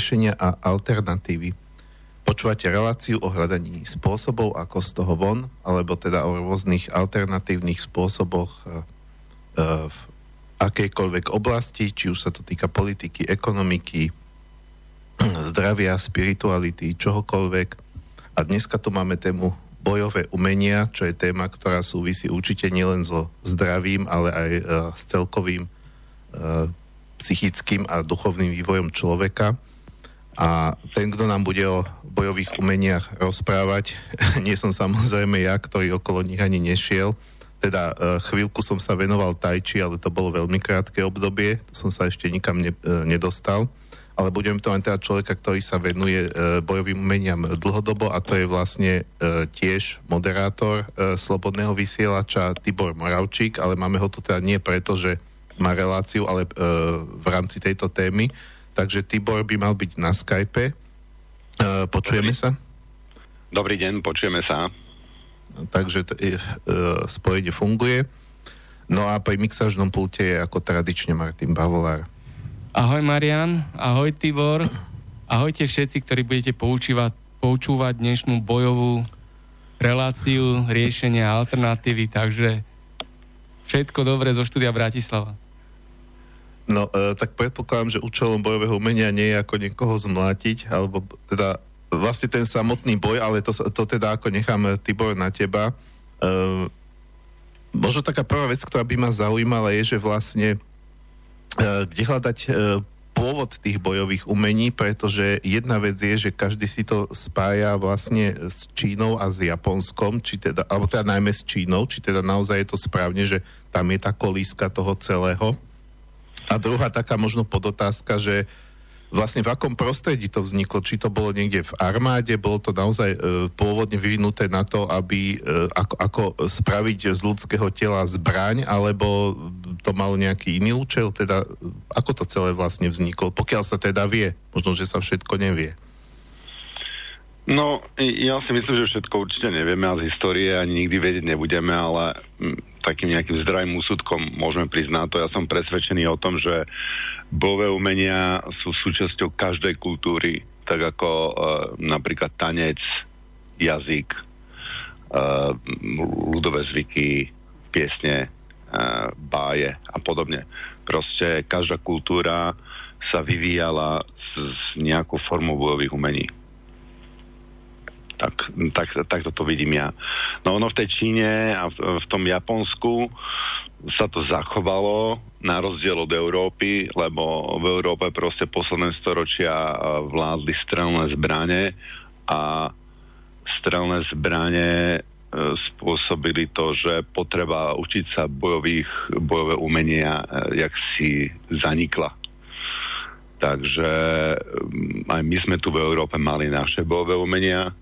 riešenia a alternatívy. Počúvate reláciu o hľadaní spôsobov, ako z toho von, alebo teda o rôznych alternatívnych spôsoboch e, e, v akejkoľvek oblasti, či už sa to týka politiky, ekonomiky, zdravia, spirituality, čohokoľvek. A dneska tu máme tému bojové umenia, čo je téma, ktorá súvisí určite nielen so zdravím, ale aj uh, s celkovým psychickým a duchovným vývojom človeka. A ten, kto nám bude o bojových umeniach rozprávať, nie som samozrejme ja, ktorý okolo nich ani nešiel. Teda uh, chvíľku som sa venoval tajči, ale to bolo veľmi krátke obdobie, som sa ešte nikam ne, uh, nedostal ale budem to len teda človeka, ktorý sa venuje e, bojovým umeniam dlhodobo a to je vlastne e, tiež moderátor e, Slobodného vysielača Tibor Moravčík, ale máme ho tu teda nie preto, že má reláciu, ale e, v rámci tejto témy. Takže Tibor by mal byť na Skype. E, počujeme Dobrý. sa? Dobrý deň, počujeme sa. Takže t- e, e, spojenie funguje. No a pri mixážnom pulte je ako tradične Martin Bavolár. Ahoj Marian, ahoj Tibor, ahojte všetci, ktorí budete poučívať, poučúvať dnešnú bojovú reláciu, riešenia, alternatívy, takže všetko dobré zo štúdia Bratislava. No, e, tak predpokladám, že účelom bojového umenia nie je ako niekoho zmlátiť, alebo teda vlastne ten samotný boj, ale to, to teda ako nechám Tibor na teba. E, možno taká prvá vec, ktorá by ma zaujímala, je, že vlastne E, kde hľadať e, pôvod tých bojových umení, pretože jedna vec je, že každý si to spája vlastne s Čínou a s Japonskom, či teda, alebo teda najmä s Čínou, či teda naozaj je to správne, že tam je tá kolíska toho celého. A druhá taká možno podotázka, že vlastne v akom prostredí to vzniklo, či to bolo niekde v armáde, bolo to naozaj e, pôvodne vyvinuté na to, aby e, ako, ako spraviť z ľudského tela zbraň, alebo to malo nejaký iný účel, teda ako to celé vlastne vzniklo, pokiaľ sa teda vie, možno, že sa všetko nevie. No, ja si myslím, že všetko určite nevieme a z histórie ani nikdy vedieť nebudeme, ale takým nejakým zdravým úsudkom môžeme priznať to. Ja som presvedčený o tom, že bojové umenia sú súčasťou každej kultúry, tak ako uh, napríklad tanec, jazyk, uh, ľudové zvyky, piesne, uh, báje a podobne. Proste každá kultúra sa vyvíjala s, s nejakou formou bojových umení. Tak, tak, tak to vidím ja. No ono v tej Číne a v, v tom Japonsku sa to zachovalo na rozdiel od Európy, lebo v Európe proste posledné storočia vládli strelné zbranie a strelné zbranie e, spôsobili to, že potreba učiť sa bojových, bojové umenia e, jak si zanikla. Takže aj my sme tu v Európe mali naše bojové umenia,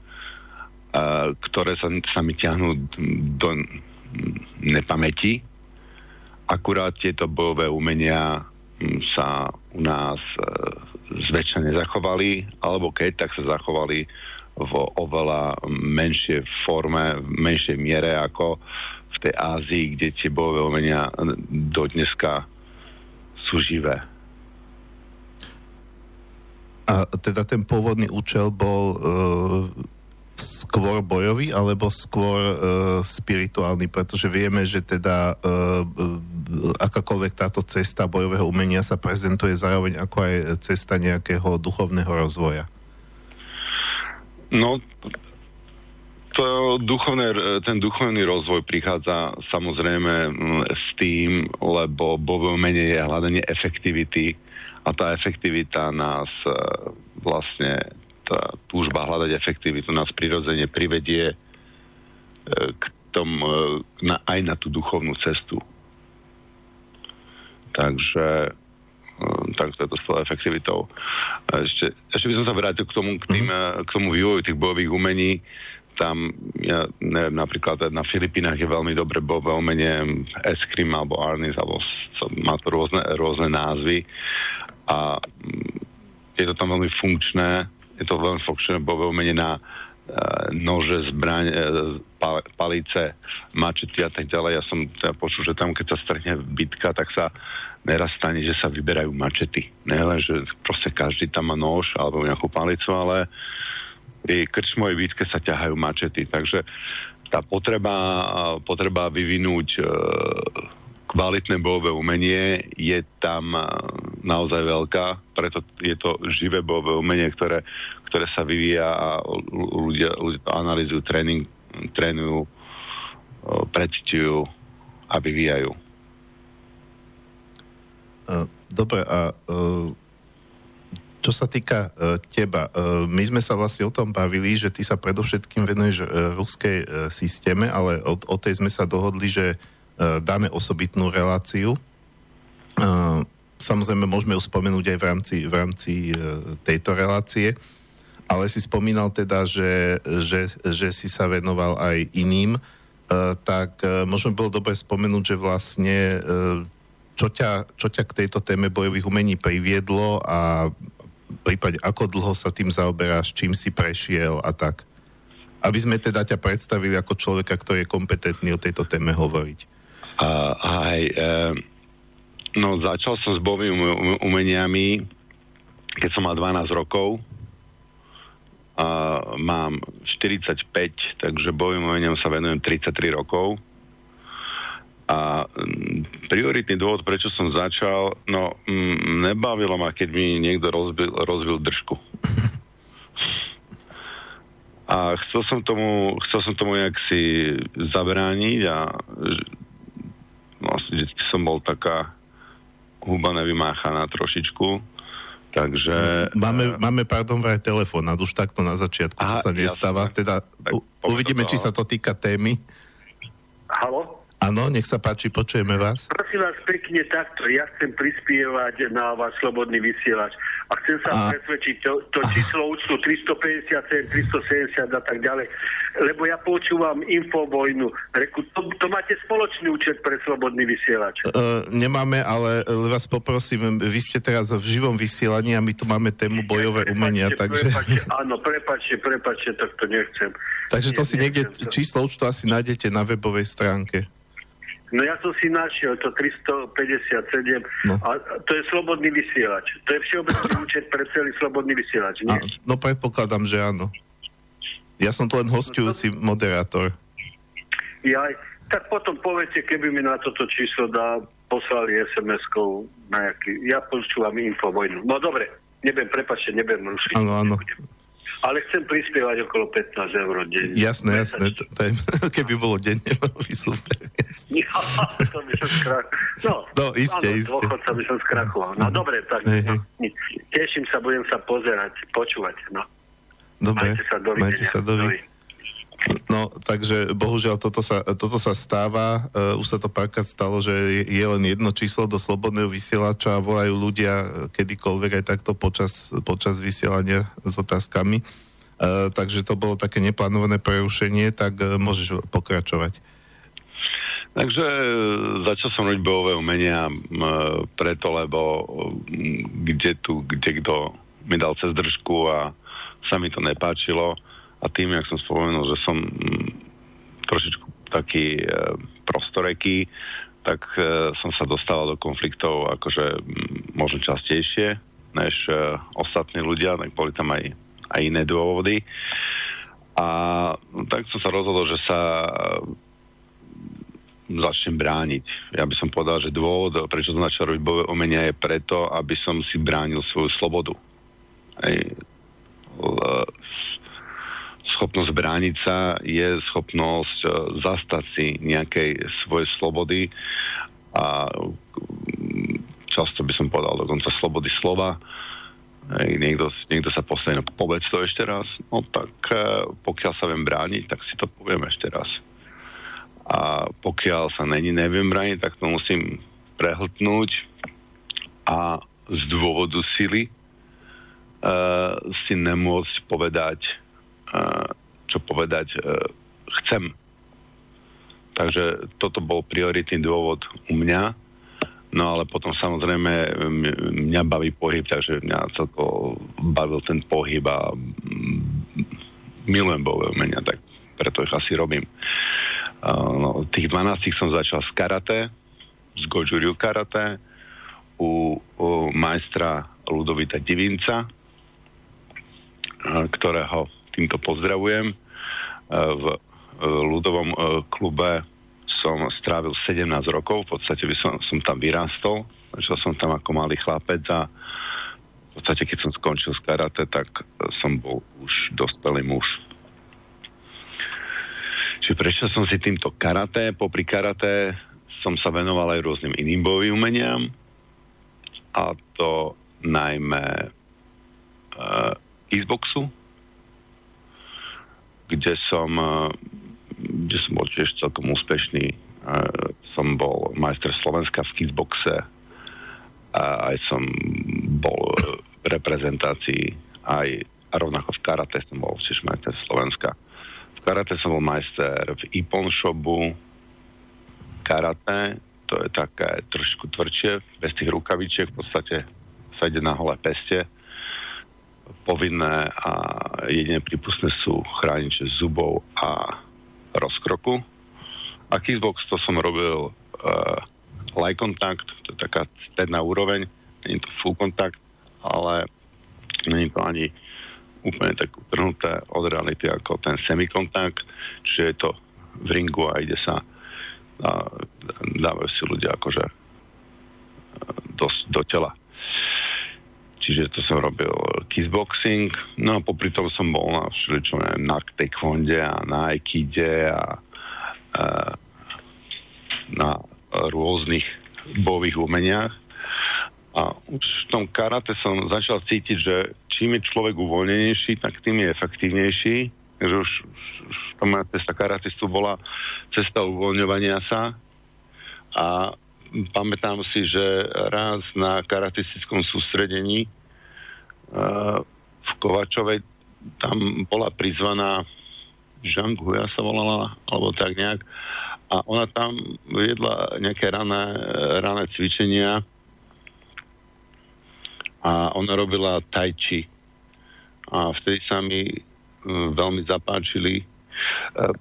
ktoré sa, sa mi ťahnú do nepamäti Akurát tieto bojové umenia hm, sa u nás e, zväčša nezachovali, alebo keď, tak sa zachovali v oveľa menšej forme, v menšej miere ako v tej Ázii, kde tie bojové umenia do dneska sú živé. A teda ten pôvodný účel bol e, skôr bojový alebo skôr e, spirituálny, pretože vieme, že teda e, e, akákoľvek táto cesta bojového umenia sa prezentuje zároveň ako aj cesta nejakého duchovného rozvoja. No, to duchovné, ten duchovný rozvoj prichádza samozrejme s tým, lebo bojové umenie je hľadanie efektivity a tá efektivita nás e, vlastne tá túžba hľadať efektivitu nás prirodzene privedie e, k tom, e, na, aj na tú duchovnú cestu. Takže e, tak to je to s tou efektivitou. Ešte, ešte by som sa vrátil k tomu, k, tým, mhm. k tomu vývoju tých bojových umení. Tam, ja neviem, napríklad na Filipínach je veľmi dobre bojové umenie Eskrim alebo Arnis, alebo má to rôzne, rôzne názvy a mm, je to tam veľmi funkčné je to veľmi funkčné bojové umenie na, nože, zbraň, e, palice, mačety a tak ďalej. Ja som teda počul, že tam, keď sa strhne bitka, tak sa neraz stane, že sa vyberajú mačety. Nelen, že proste každý tam má nôž alebo nejakú palicu, ale pri krčmovej bitke sa ťahajú mačety. Takže tá potreba, potreba vyvinúť e, kvalitné bojové umenie je tam naozaj veľká, preto je to živé bojové umenie, ktoré, ktoré sa vyvíja a ľudia, ľudia analýzujú, tréning, trénujú, predstujú a vyvíjajú. Dobre, a čo sa týka teba, my sme sa vlastne o tom bavili, že ty sa predovšetkým venuješ ruskej systéme, ale o, o tej sme sa dohodli, že dáme osobitnú reláciu. E, samozrejme, môžeme ju spomenúť aj v rámci, v rámci e, tejto relácie, ale si spomínal teda, že, že, že si sa venoval aj iným, tak možno bolo dobre spomenúť, že vlastne čo ťa, čo ťa k tejto téme bojových umení priviedlo a prípade ako dlho sa tým zaoberáš, čím si prešiel a tak. Aby sme teda ťa predstavili ako človeka, ktorý je kompetentný o tejto téme hovoriť. A, aj, e, no začal som s bojovými umeniami, keď som mal 12 rokov. A mám 45, takže bojovým umeniam sa venujem 33 rokov. A prioritný dôvod, prečo som začal, no m, nebavilo ma, keď mi niekto rozbil, rozbil držku. A chcel som tomu, chcel som tomu nejak si zabrániť a no, vždy som bol taká huba nevymáchaná trošičku, takže... Máme, e... máme pardon, vraj telefón, a už takto na začiatku, Aha, to sa nestáva, jasne. teda u, uvidíme, to... či sa to týka témy. Halo? Áno, nech sa páči, počujeme vás. Prosím vás pekne takto, ja chcem prispievať na váš slobodný vysielač a chcem sa a... presvedčiť to, to číslo účtu 350, 370 a tak ďalej, lebo ja počúvam infovojnu. Reku, to, to máte spoločný účet pre slobodný vysielač. Uh, nemáme, ale vás poprosím, vy ste teraz v živom vysielaní a my tu máme tému bojové prepačte, umenia, takže... Prepačte, áno, prepačte, prepačte, tak to nechcem. Takže to Nie, si niekde, to. číslo účtu asi nájdete na webovej stránke. No ja som si našiel to 357 no. a to je slobodný vysielač. To je všeobecný účet pre celý slobodný vysielač, nie? A, no predpokladám, že áno. Ja som to len hostujúci no, moderátor. Ja, tak potom poviete, keby mi na toto číslo dá, poslali SMS-kou nejaký, ja počúvam infovojnu. No dobre, nebudem, prepačte, nebudem rušiť. Áno, áno. Nebudem ale chcem prispievať okolo 15 eur denne. Jasné, jasné. To, to je, keby bolo denne, bolo by super. Ja, to by som skrach... No, no iste, áno, iste. Dôchodca by som skrachoval. No, no dobre, tak hey, no, teším sa, budem sa pozerať, počúvať. No. Dobre, majte sa, dovidenia. majte sa dovi. No, takže bohužiaľ toto sa, toto sa stáva. Uh, už sa to párkrát stalo, že je, len jedno číslo do slobodného vysielača a volajú ľudia kedykoľvek aj takto počas, počas vysielania s otázkami. Uh, takže to bolo také neplánované prerušenie, tak uh, môžeš pokračovať. Takže začal som robiť bojové umenia preto, lebo kde tu, kde kto mi dal cez držku a sa mi to nepáčilo a tým, jak som spomenul, že som mm, trošičku taký e, prostoreký, tak e, som sa dostával do konfliktov akože mm, možno častejšie než e, ostatní ľudia, tak boli tam aj, aj iné dôvody. A tak som sa rozhodol, že sa začnem brániť. Ja by som povedal, že dôvod, prečo som začal robiť bojové umenia je preto, aby som si bránil svoju slobodu. Ej, schopnosť brániť sa je schopnosť e, zastať si nejakej svojej slobody a mm, často by som povedal dokonca slobody slova. Niekto, niekto sa postaví, no povedz to ešte raz. No tak e, pokiaľ sa viem brániť, tak si to poviem ešte raz. A pokiaľ sa není neviem brániť, tak to musím prehltnúť a z dôvodu sily uh, si nemôcť povedať čo povedať, e, chcem. Takže toto bol prioritný dôvod u mňa. No ale potom samozrejme mňa baví pohyb, takže mňa celko bavil ten pohyb a milujem bojové umenia, tak preto ich asi robím. No, tých 12 som začal z karate, z Gojuriu karate, u, u majstra Ludovita Divinca, ktorého týmto pozdravujem. Uh, v ľudovom klube som strávil 17 rokov, v podstate by som, som tam vyrástol, začal som tam ako malý chlapec a v podstate keď som skončil s karate, tak som bol už dospelý muž. Čiže prešiel som si týmto karate, popri karate som sa venoval aj rôznym iným bojovým umeniam a to najmä uh, Xboxu, kde som uh, kde som bol tiež celkom úspešný. Uh, som bol majster Slovenska v kickboxe a aj som bol v reprezentácii aj a rovnako v karate som bol tiež majster Slovenska. V karate som bol majster v Ipon shopu karate, to je také trošku tvrdšie, bez tých rukavičiek, v podstate sa ide na holé peste. Povinné a jedine prípustné sú chrániče zubov a rozkroku. A kickbox to som robil uh, light contact, to je taká stredná úroveň, je to full contact, ale je to ani úplne tak utrhnuté od reality ako ten semikontakt, čiže je to v ringu a ide sa a dávajú si ľudia akože e, do, do tela. Čiže to som robil kickboxing, no a popri tom som bol na všeličo, na taekwonde a na aikide a, a na rôznych bojových umeniach. A už v tom karate som začal cítiť, že čím je človek uvoľnenejší, tak tým je efektívnejší. Takže už, už to moja cesta karatistu bola cesta uvoľňovania sa. A pamätám si, že raz na karatistickom sústredení v Kovačovej tam bola prizvaná Jean Guja sa volala, alebo tak nejak. A ona tam viedla nejaké rané, rané cvičenia a ona robila tai chi. A vtedy sa mi uh, veľmi zapáčili. Uh,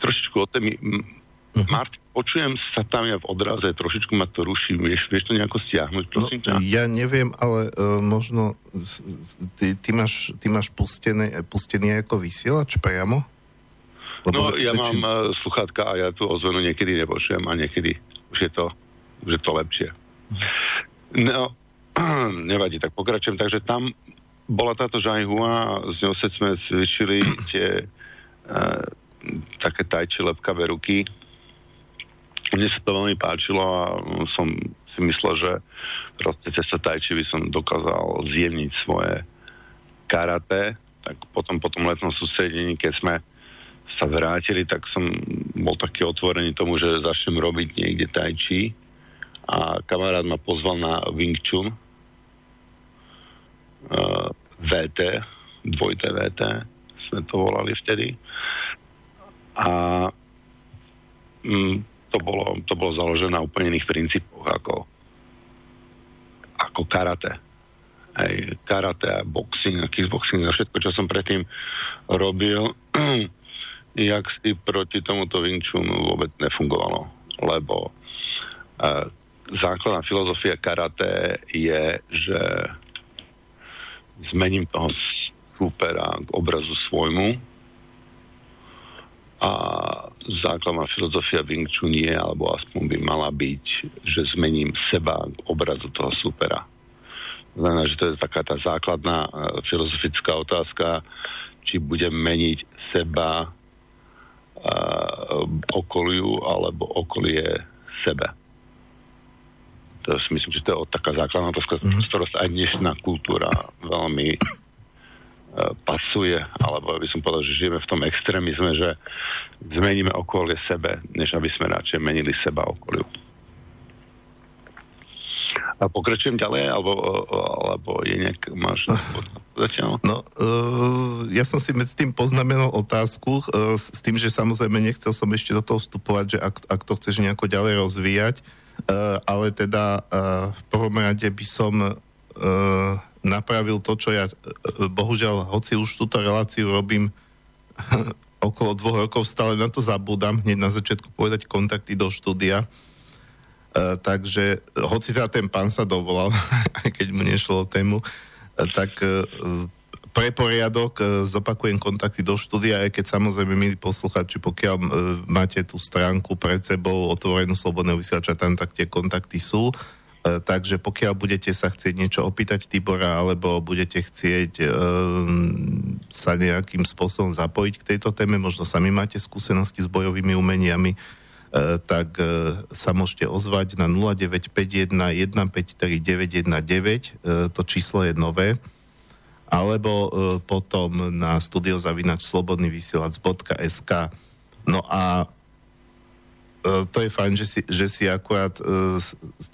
trošičku o témy. Uh-huh. Martin, počujem sa tam ja v odraze, trošičku ma to ruší. Vieš, vieš to nejako stiahnuť, prosím no, Ja neviem, ale uh, možno ty, ty, máš, ty máš pustené, pustený ako vysielač priamo? Lebo no, ja väčšin... mám uh, sluchátka a ja tu ozvenu niekedy nepočujem a niekedy už je to, už je to lepšie. No, nevadí, tak pokračujem. Takže tam bola táto žajhua a s ňou sme cvičili tie uh, také tajči lepkavé ruky. Mne sa to veľmi páčilo a som si myslel, že proste cez tajči by som dokázal zjemniť svoje karate. Tak potom po tom letnom sústredení, keď sme sa vrátili, tak som bol taký otvorený tomu, že začnem robiť niekde tajči a kamarát ma pozval na Wing Chun, uh, VT, dvojité VT, sme to volali vtedy. A mm, to, bolo, to bolo založené na úplne iných princípoch ako, ako karate. Aj karate a boxing a kickboxing a všetko, čo som predtým robil, jak si proti tomuto Wing vôbec nefungovalo. Lebo uh, základná filozofia karate je, že zmením toho supera k obrazu svojmu a základná filozofia Wing Chun je, alebo aspoň by mala byť, že zmením seba k obrazu toho supera. Znamená, že to je taká tá základná uh, filozofická otázka, či budem meniť seba uh, okoliu alebo okolie sebe to si myslím, že to je taká základná otázka, mm-hmm. z ktorou sa aj dnešná kultúra veľmi pasuje, alebo by som povedal, že žijeme v tom extrémizme, že zmeníme okolie sebe, než aby sme radšej menili seba okoliu. A pokračujem ďalej, alebo, alebo je nejak, máš zatiaľ? No, uh, ja som si medzi tým poznamenal otázku uh, s, s tým, že samozrejme nechcel som ešte do toho vstupovať, že ak, ak to chceš nejako ďalej rozvíjať, Uh, ale teda uh, v prvom rade by som uh, napravil to, čo ja, bohužiaľ, hoci už túto reláciu robím okolo dvoch rokov, stále na to zabúdam, hneď na začiatku povedať kontakty do štúdia. Uh, takže, hoci teda ten pán sa dovolal, aj keď mu nešlo o tému, uh, tak uh, pre poriadok zopakujem kontakty do štúdia, aj keď samozrejme, milí posluchači, pokiaľ máte tú stránku pred sebou otvorenú slobodného vysielača, tam tak tie kontakty sú. E, takže pokiaľ budete sa chcieť niečo opýtať Tibora, alebo budete chcieť um, sa nejakým spôsobom zapojiť k tejto téme, možno sami máte skúsenosti s bojovými umeniami, uh, tak uh, sa môžete ozvať na 0951 153 919, uh, to číslo je nové, alebo potom na studiozavinač slobodnyvysielac.sk. No a E, to je fajn, že si, že si akurát uh,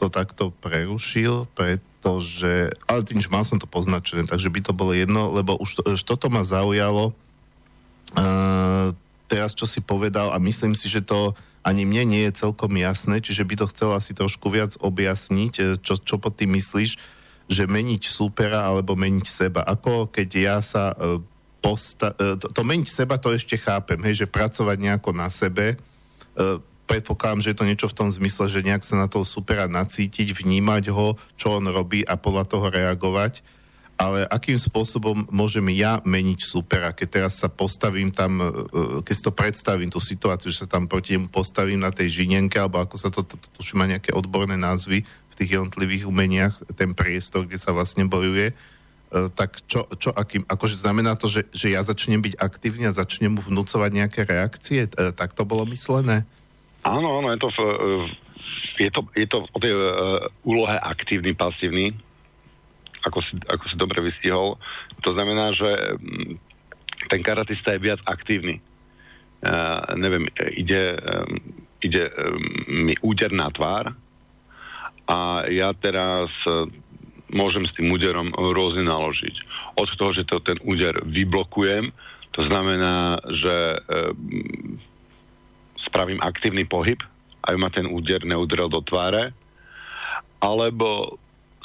to takto prerušil, pretože, ale tým, že mal som to poznačené, takže by to bolo jedno, lebo už, to, už toto ma zaujalo. Uh, teraz, čo si povedal, a myslím si, že to ani mne nie je celkom jasné, čiže by to chcel asi trošku viac objasniť, čo, čo pod tým myslíš, že meniť súpera alebo meniť seba. Ako keď ja sa uh, posta- to, to meniť seba, to ešte chápem, hej, že pracovať nejako na sebe, predpokladám, že je to niečo v tom zmysle, že nejak sa na toho supera nacítiť, vnímať ho, čo on robí a podľa toho reagovať. Ale akým spôsobom môžem ja meniť supera, keď teraz sa postavím tam, e, keď si to predstavím, tú situáciu, že sa tam proti nemu postavím na tej žinienke, alebo ako sa to, to, to, to má nejaké odborné názvy v tých jednotlivých umeniach, ten priestor, kde sa vlastne bojuje, e, tak čo, čo akým, akože znamená to, že, že ja začnem byť aktívny a začnem mu vnúcovať nejaké reakcie? E, tak to bolo myslené? Áno, áno, je to, v, je to, je to o tej uh, úlohe aktívny, pasívny, ako si, ako si dobre vystihol. To znamená, že um, ten karatista je viac aktívny. Uh, neviem, ide, um, ide um, mi úder na tvár a ja teraz uh, môžem s tým úderom rôzne naložiť. Od toho, že to, ten úder vyblokujem, to znamená, že um, spravím aktívny pohyb, aby ma ten úder neudrel do tváre, alebo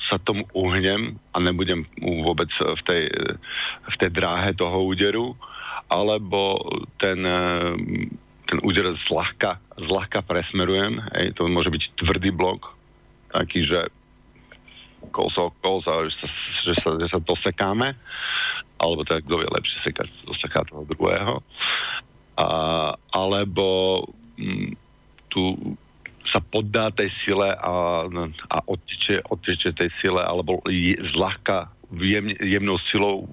sa tomu uhnem a nebudem vôbec v tej, v tej dráhe toho úderu, alebo ten, ten úder zľahka, zľahka presmerujem, hej, to môže byť tvrdý blok, taký, že kolso, kolso, že sa, že sa, že sa dosekáme, alebo tak, kto vie lepšie sekať, doseká toho druhého. A, alebo Mm, tu sa poddá tej sile a, a odteče, odteče tej sile alebo je, zľahka jem, jemnou silou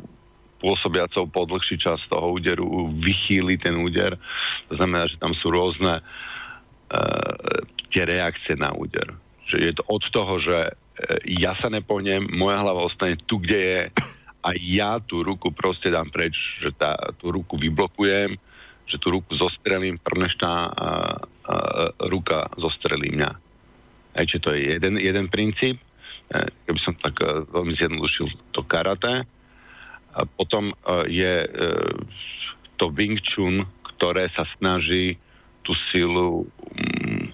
pôsobiacou po dlhší čas toho úderu vychýli ten úder. To znamená, že tam sú rôzne uh, tie reakcie na úder. Že je to od toho, že uh, ja sa nepohnem, moja hlava ostane tu, kde je a ja tú ruku proste dám preč, že tá, tú ruku vyblokujem že tú ruku zostrelím, prvnež tá a, a, ruka zostrelí mňa. Aj, čiže to je jeden, jeden princíp, e, keby som tak e, veľmi zjednodušil to karate. A potom e, je to Wing Chun, ktoré sa snaží tú silu um,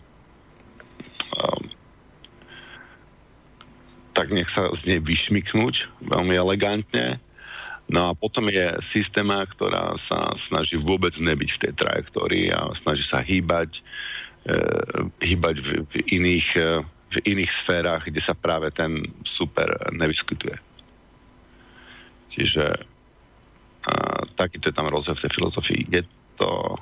tak nech sa z nej vyšmiknúť veľmi elegantne No a potom je systéma, ktorá sa snaží vôbec nebyť v tej trajektórii a snaží sa hýbať, e, hýbať v, v, iných, e, v iných sférach, kde sa práve ten super nevyskytuje. Čiže a, takýto je tam rozdiel v tej filozofii. Je to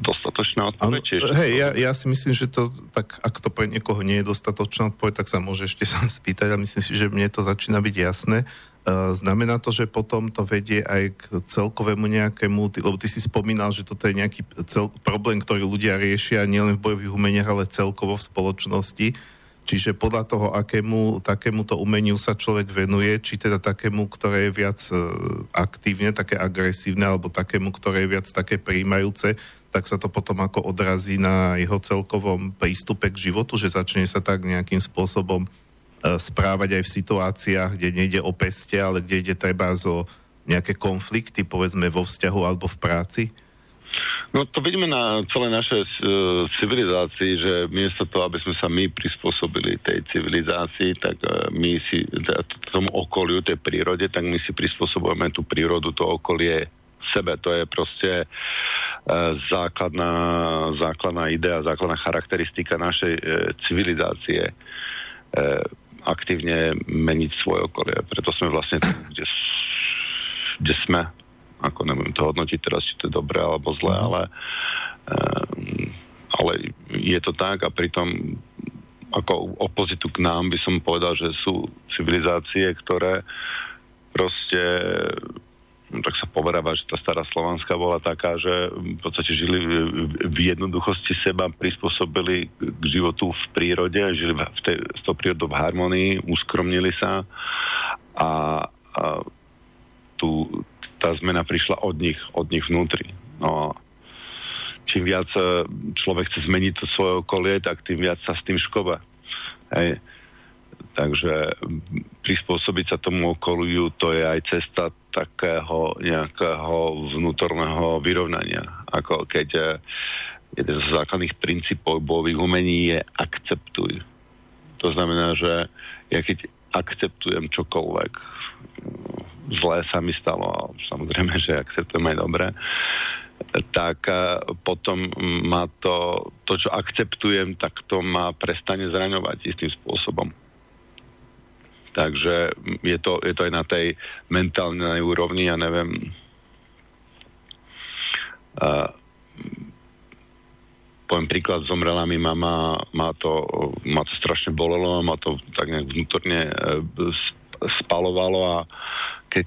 dostatočná odpoveď? Hej, ja, ja si myslím, že to, tak ak to pre niekoho nie je dostatočná odpoveď, tak sa môže ešte sám spýtať a myslím si, že mne to začína byť jasné. Znamená to, že potom to vedie aj k celkovému nejakému, lebo ty si spomínal, že toto je nejaký cel, problém, ktorý ľudia riešia nielen v bojových umeniach, ale celkovo v spoločnosti. Čiže podľa toho, akému takémuto umeniu sa človek venuje, či teda takému, ktoré je viac eh, aktívne, také agresívne, alebo takému, ktoré je viac také príjmajúce, tak sa to potom ako odrazí na jeho celkovom prístupe k životu, že začne sa tak nejakým spôsobom E, správať aj v situáciách, kde nejde o peste, ale kde ide treba zo nejaké konflikty, povedzme vo vzťahu alebo v práci? No to vidíme na celej našej uh, civilizácii, že miesto toho, aby sme sa my prispôsobili tej civilizácii, tak uh, my si tomu okoliu, tej prírode, tak my si prispôsobujeme tú prírodu, to okolie sebe. To je proste uh, základná, základná idea, základná charakteristika našej uh, civilizácie. Uh, aktívne meniť svoje okolie. Preto sme vlastne tu, kde, kde sme ako neviem to hodnotiť teraz, či to je dobré alebo zlé, mhm. ale, um, ale je to tak a pritom ako opozitu k nám by som povedal, že sú civilizácie, ktoré proste tak sa poveráva, že tá stará Slovanská bola taká, že v podstate žili v jednoduchosti seba, prispôsobili k životu v prírode, žili v tej, s tou prírodou v harmonii, uskromnili sa a, a tú, tá zmena prišla od nich, od nich vnútri. No čím viac e, človek chce zmeniť to svoje okolie, tak tým viac sa s tým škoba. Hej. Takže prispôsobiť sa tomu okoliu, to je aj cesta takého nejakého vnútorného vyrovnania. Ako keď e, jeden z základných princípov bojových umení je akceptuj. To znamená, že ja keď akceptujem čokoľvek, zlé sa mi stalo, a samozrejme, že akceptujem aj dobre, tak e, potom ma to, to, čo akceptujem, tak to ma prestane zraňovať istým spôsobom. Takže je to, je to aj na tej mentálnej úrovni, ja neviem, uh, poviem príklad, zomrela mi mama, má to, má to strašne bolelo, má to tak nejak vnútorne uh, spalovalo a keď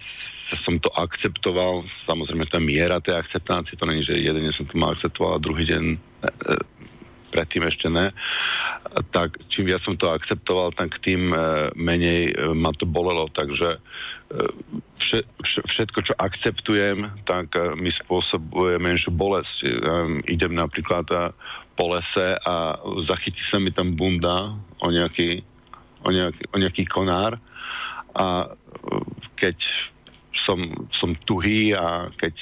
som to akceptoval, samozrejme tá miera tej akceptácie, to není, že jeden deň som to mal akceptoval a druhý deň e, e, predtým ešte ne, tak čím viac som to akceptoval, tak tým e, menej e, ma to bolelo, takže e, vše, vše, všetko, čo akceptujem, tak mi spôsobuje menšiu bolesť. Idem napríklad po lese a zachytí sa mi tam bunda o nejaký, o nejaký, o nejaký konár a keď som, som tuhý a keď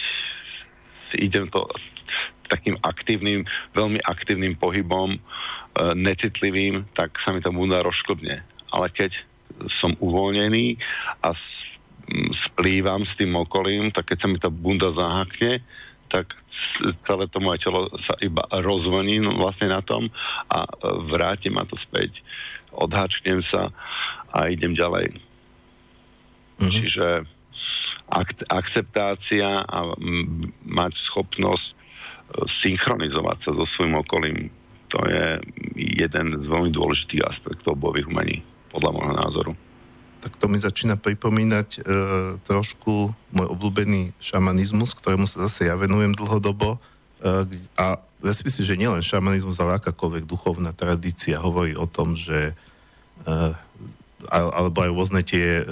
idem to takým aktívnym, veľmi aktívnym pohybom, e, necitlivým, tak sa mi to bunda rozškodne. Ale keď som uvoľnený a splývam s tým okolím, tak keď sa mi tá bunda zahakne, tak celé to moje telo sa iba rozvoní vlastne na tom a vráti ma to späť, odhačnem sa a idem ďalej. Mm-hmm. Čiže ak- akceptácia a m- mať schopnosť e, synchronizovať sa so svojím okolím, to je jeden z veľmi dôležitých aspektov bojových umení, podľa môjho názoru. Tak to mi začína pripomínať e, trošku môj obľúbený šamanizmus, ktorému sa zase ja venujem dlhodobo. E, a myslím si, že nielen šamanizmus, ale akákoľvek duchovná tradícia hovorí o tom, že e, alebo aj rôzne tie e,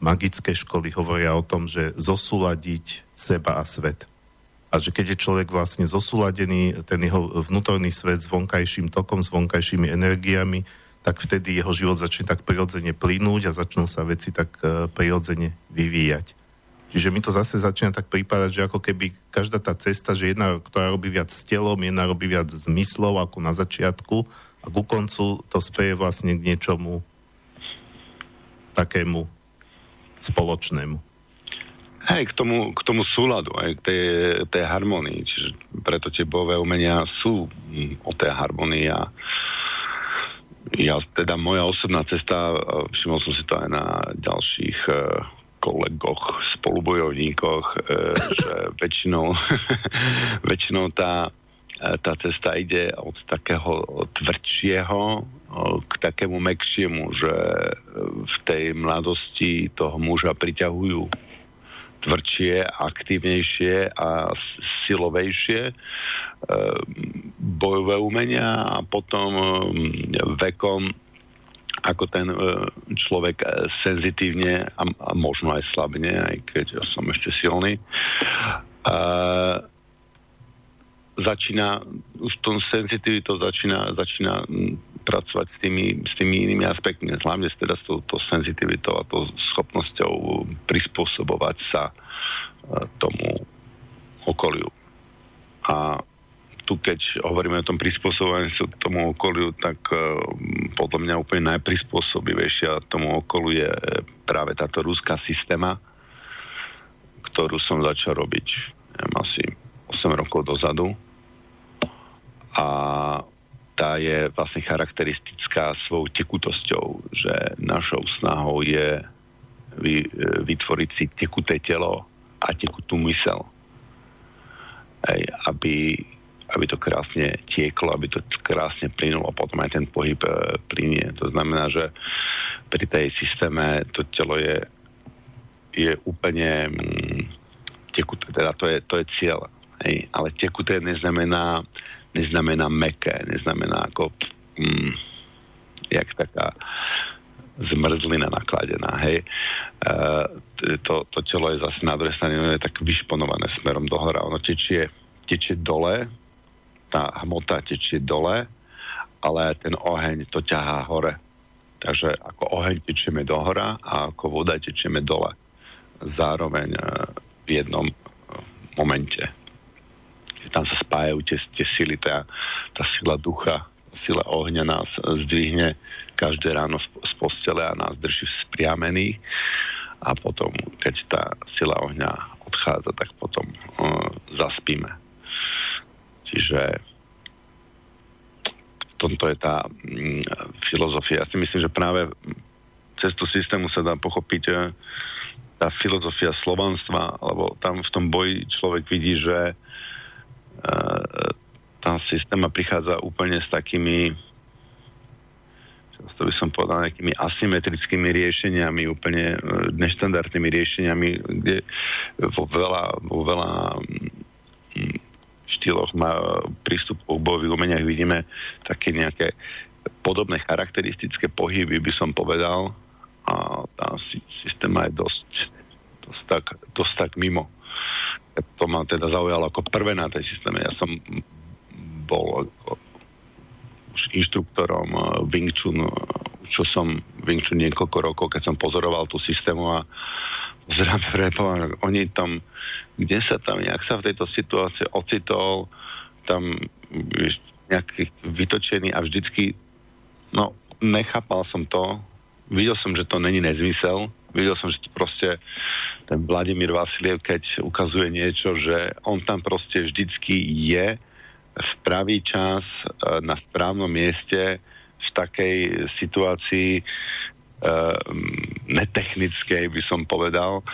magické školy hovoria o tom, že zosúľadiť seba a svet. A že keď je človek vlastne zosúladený, ten jeho vnútorný svet s vonkajším tokom, s vonkajšími energiami, tak vtedy jeho život začne tak prirodzene plynúť a začnú sa veci tak uh, prirodzene vyvíjať. Čiže mi to zase začína tak prípadať, že ako keby každá tá cesta, že jedna, ktorá robí viac s telom, jedna robí viac zmyslov ako na začiatku a ku koncu to speje vlastne k niečomu takému spoločnému. Hej, k tomu, k tomu súladu, aj k tej, tej harmonii. Čiže preto tie bojové umenia sú o tej harmonii a ja, teda moja osobná cesta, všimol som si to aj na ďalších e, kolegoch, spolubojovníkoch, e, že väčšinou, väčšinou tá, e, tá cesta ide od takého tvrdšieho k takému mekšiemu, že v tej mladosti toho muža priťahujú tvrdšie, aktívnejšie a silovejšie e, bojové umenia a potom e, vekom ako ten e, človek senzitívne a, a možno aj slabne, aj keď ja som ešte silný, začína, už tom senzitivitou začína, začína pracovať s tými, s tými inými aspektmi, hlavne teda s touto senzitivitou a tou schopnosťou prispôsobovať sa e, tomu okoliu. A tu keď hovoríme o tom prispôsobovaní sa tomu okoliu, tak uh, podľa mňa úplne najprispôsobivejšia tomu okolu je práve táto rúská systéma, ktorú som začal robiť asi 8 rokov dozadu. A tá je vlastne charakteristická svojou tekutosťou, že našou snahou je vy, vytvoriť si tekuté telo a tekutú mysel. Ej, aby aby to krásne tieklo, aby to krásne plynulo, potom aj ten pohyb e, plynie. To znamená, že pri tej systéme to telo je, je úplne mm, tekuté, teda to je, to je cieľ. Hej. Ale tekuté neznamená, neznamená meké, neznamená ako mm, jak taká zmrzlina nakladená, hej. E, to, to telo je zase na druhej strane je tak vyšponované smerom dohora. Ono tečie, tečie dole, tá hmota tečie dole, ale ten oheň to ťahá hore. Takže ako oheň tečieme do hora a ako voda tečieme dole. Zároveň e, v jednom e, momente. Tam sa spájajú tie, tie sily, tá, tá sila ducha, sila ohňa nás zdvihne každé ráno z postele a nás drží spriamených a potom, keď tá sila ohňa odchádza, tak potom uh, zaspíme. Čiže v tomto je tá mm, filozofia. Ja si myslím, že práve cez tú systému sa dá pochopiť e, tá filozofia slovanstva, lebo tam v tom boji človek vidí, že tá systéma prichádza úplne s takými to by som povedal, nejakými asymetrickými riešeniami, úplne e, neštandardnými riešeniami, kde vo veľa, vo veľa mm, štýloch má prístupov k bojových umeniach vidíme také nejaké podobné charakteristické pohyby, by som povedal. A tá systéma je dosť, dosť, tak, dosť tak mimo. To ma teda zaujalo ako prvé na tej systéme. Ja som bol už inštruktorom eh, Wing Chun, eh, čo som Wing Chun niekoľko rokov, keď som pozoroval tú systému a zrazu oni tam kde sa tam, nejak sa v tejto situácii ocitol, tam nejaký vytočený a vždycky, no, nechápal som to, videl som, že to není nezmysel, videl som, že proste ten Vladimír Vasiliev, keď ukazuje niečo, že on tam proste vždycky je v pravý čas e, na správnom mieste v takej situácii uh, netechnickej, by som povedal,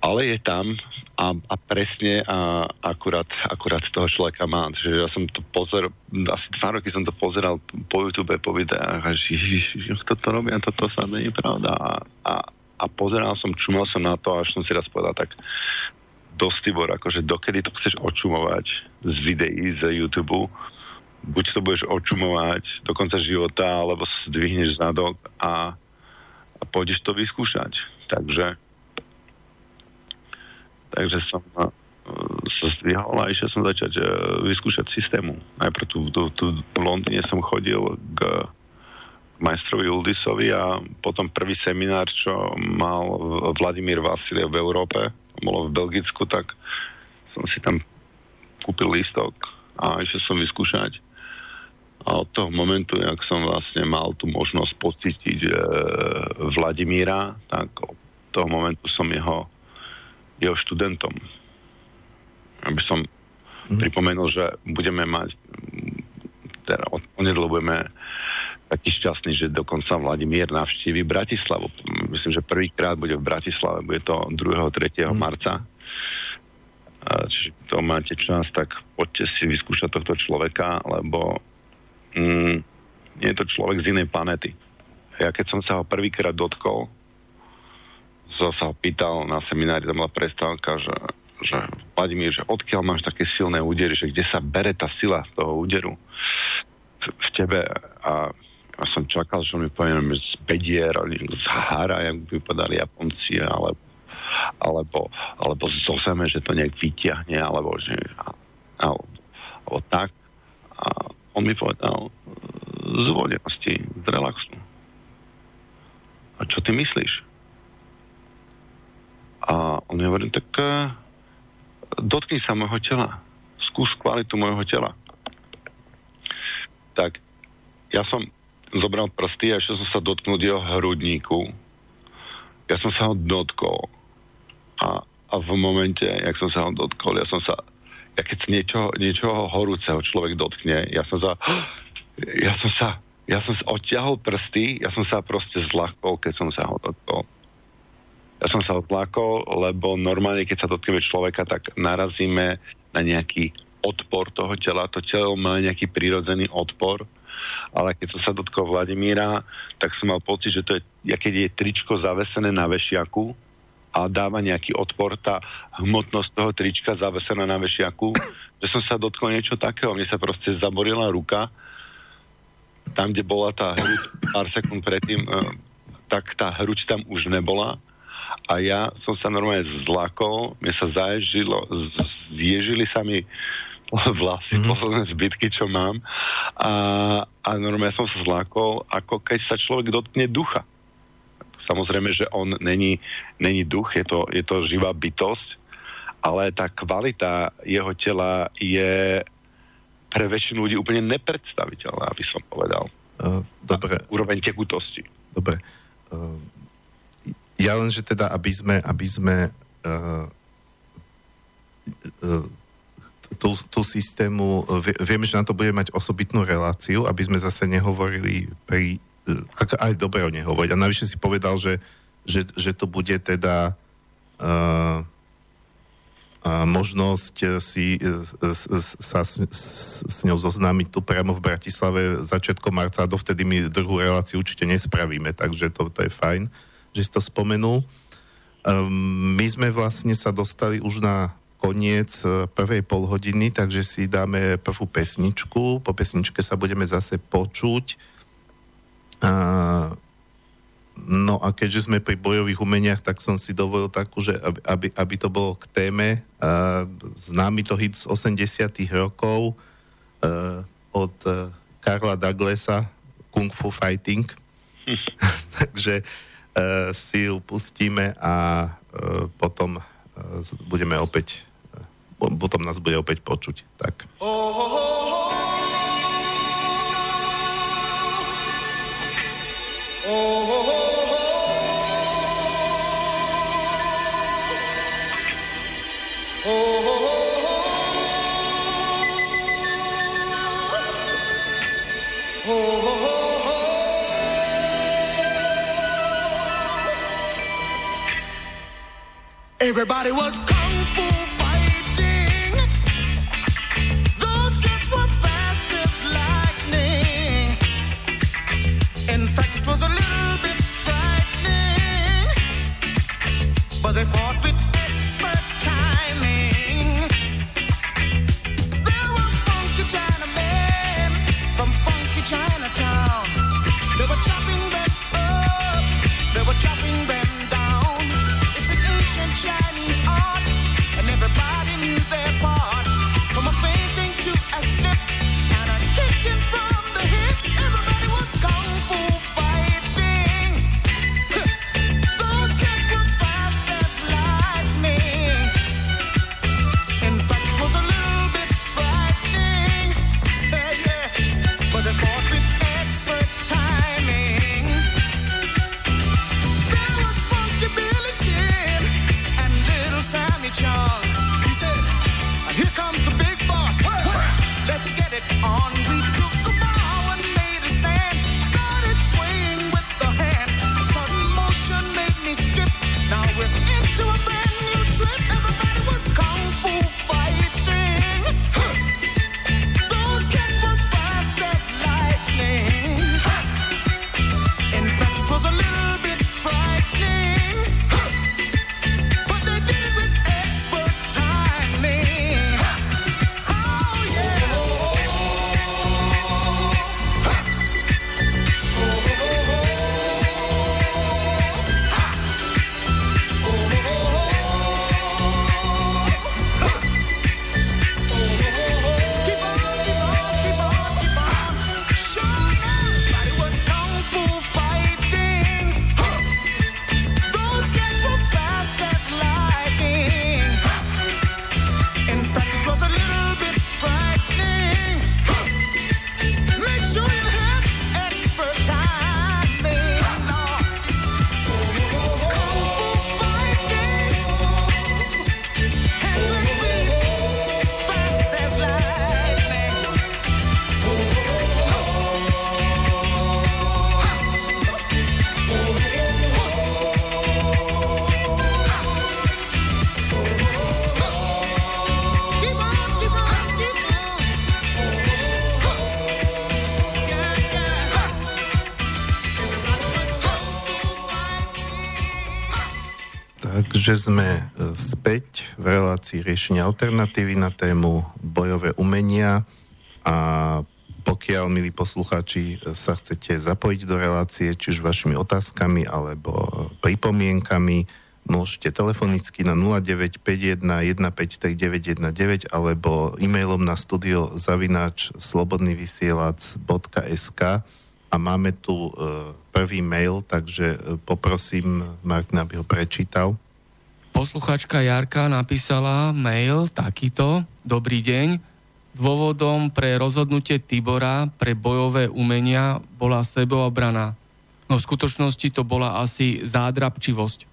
ale je tam a, a presne a akurát, akurát toho človeka má. Čiže ja som to pozeral, asi dva roky som to pozeral po YouTube, po videách a že kto to robí a toto sa není pravda. A, a, a pozeral som, čumal som na to až som si raz povedal, tak dosť Tibor, akože dokedy to chceš očumovať z videí z YouTube, buď to budeš očumovať do konca života, alebo zdvihneš zadok a, a pôjdeš to vyskúšať. Takže takže som uh, sa zdvihol a išiel som začať uh, vyskúšať systému. Najprv tu, tu, tu v Londýne som chodil k majstrovi Uldisovi a potom prvý seminár, čo mal Vladimír Vasiliev v Európe, bolo v Belgicku, tak som si tam kúpil lístok a išiel som vyskúšať. A od toho momentu, jak som vlastne mal tú možnosť pocítiť e, Vladimíra, tak od toho momentu som jeho jeho študentom. Aby som mm. pripomenul, že budeme mať teda onedlo budeme taký šťastný, že dokonca Vladimír navštívi Bratislavu. Myslím, že prvýkrát bude v Bratislave, bude to 2. 3. Mm. marca. Čiže to máte čas, tak poďte si vyskúšať tohto človeka, lebo mm, je to človek z inej planety. Ja keď som sa ho prvýkrát dotkol, som sa pýtal na seminári, tam bola prestávka, že, že Vladimír, že odkiaľ máš také silné údery, že kde sa bere tá sila z toho úderu v, tebe a ja som čakal, že mi povie z bedier, z hara, jak vypadali Japonci, alebo, alebo, alebo zo zeme, že to nejak vyťahne, alebo, že, alebo, alebo tak. A on mi povedal z vodenosti, z relaxu. A čo ty myslíš? A on mi hovorí, tak uh, dotkni sa môjho tela. skús kvalitu môjho tela. Tak ja som zobral prsty a ešte som sa dotknúť jeho hrudníku. Ja som sa ho dotkol. A, a v momente, jak som sa ho dotkol, ja som sa, ja keď sa niečoho, niečoho horúceho človek dotkne, ja som sa, ja som sa, ja som sa odťahol prsty, ja som sa proste zľahkol, keď som sa ho dotkol. Ja som sa odlákol, lebo normálne, keď sa dotkneme človeka, tak narazíme na nejaký odpor toho tela. To telo má nejaký prírodzený odpor ale keď som sa dotkol Vladimíra, tak som mal pocit, že to je, keď je tričko zavesené na vešiaku a dáva nejaký odpor, tá hmotnosť toho trička zavesená na vešiaku, že som sa dotkol niečo takého. Mne sa proste zaborila ruka, tam, kde bola tá hruď pár sekúnd predtým, eh, tak tá hruď tam už nebola a ja som sa normálne zlakol, mne sa zaježilo, zježili sa mi vlasy, mm-hmm. posledné zbytky, čo mám. A, a normálne som sa zlákol, ako keď sa človek dotkne ducha. Samozrejme, že on není, není duch, je to, je to živá bytosť, ale tá kvalita jeho tela je pre väčšinu ľudí úplne nepredstaviteľná, aby som povedal. Uh, dobre. úroveň tekutosti. Dobre. Uh, ja len, že teda, aby sme, aby sme uh, uh, tú, tú systému, viem, že na to bude mať osobitnú reláciu, aby sme zase nehovorili pri, ak, aj dobre o nehovoriť. A navyše si povedal, že, že, že to bude teda uh, uh, možnosť si uh, sa s, s, s ňou zoznámiť tu priamo v Bratislave začiatkom marca a dovtedy my druhú reláciu určite nespravíme, takže to, to je fajn, že si to spomenul. Um, my sme vlastne sa dostali už na koniec e, prvej polhodiny, takže si dáme prvú pesničku. Po pesničke sa budeme zase počuť. No a keďže sme pri bojových umeniach, tak som si dovolil takú, že aby, aby, aby to bolo k téme. A, známy to hit z 80 rokov e, od e, Karla Douglasa Kung Fu Fighting. takže si ju pustíme a a potom budeme opäť, potom nás bude opäť počuť. Tak. Everybody was kung Takže sme e, späť v relácii riešenia alternatívy na tému bojové umenia a pokiaľ, milí poslucháči, sa chcete zapojiť do relácie, či už vašimi otázkami alebo pripomienkami, môžete telefonicky na 0951 alebo e-mailom na studio zavinač slobodnyvysielac.sk a máme tu e, prvý mail, takže e, poprosím Martina, aby ho prečítal. Posluchačka Jarka napísala mail takýto. Dobrý deň. Dôvodom pre rozhodnutie Tibora pre bojové umenia bola sebeobrana. No v skutočnosti to bola asi zádrabčivosť.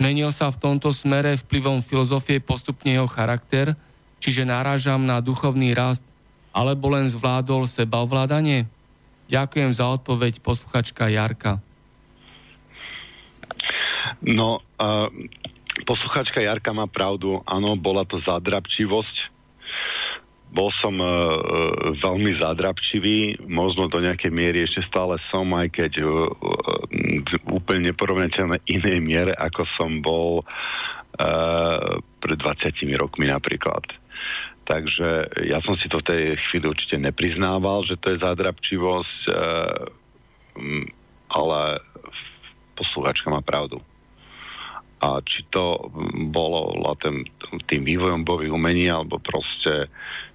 Menil sa v tomto smere vplyvom filozofie postupne jeho charakter, čiže náražam na duchovný rast, alebo len zvládol sebaovládanie? Ďakujem za odpoveď posluchačka Jarka. No, posluchačka Jarka má pravdu. Áno, bola to zadrabčivosť. Bol som uh, veľmi zadrabčivý, možno do nejakej miery ešte stále som, aj keď uh, uh, úplne neporovnateľné inej miere, ako som bol uh, pred 20 rokmi napríklad. Takže ja som si to v tej chvíli určite nepriznával, že to je zadrabčivosť, uh, ale posluchačka má pravdu a či to bolo tým, tým vývojom bojových umení alebo proste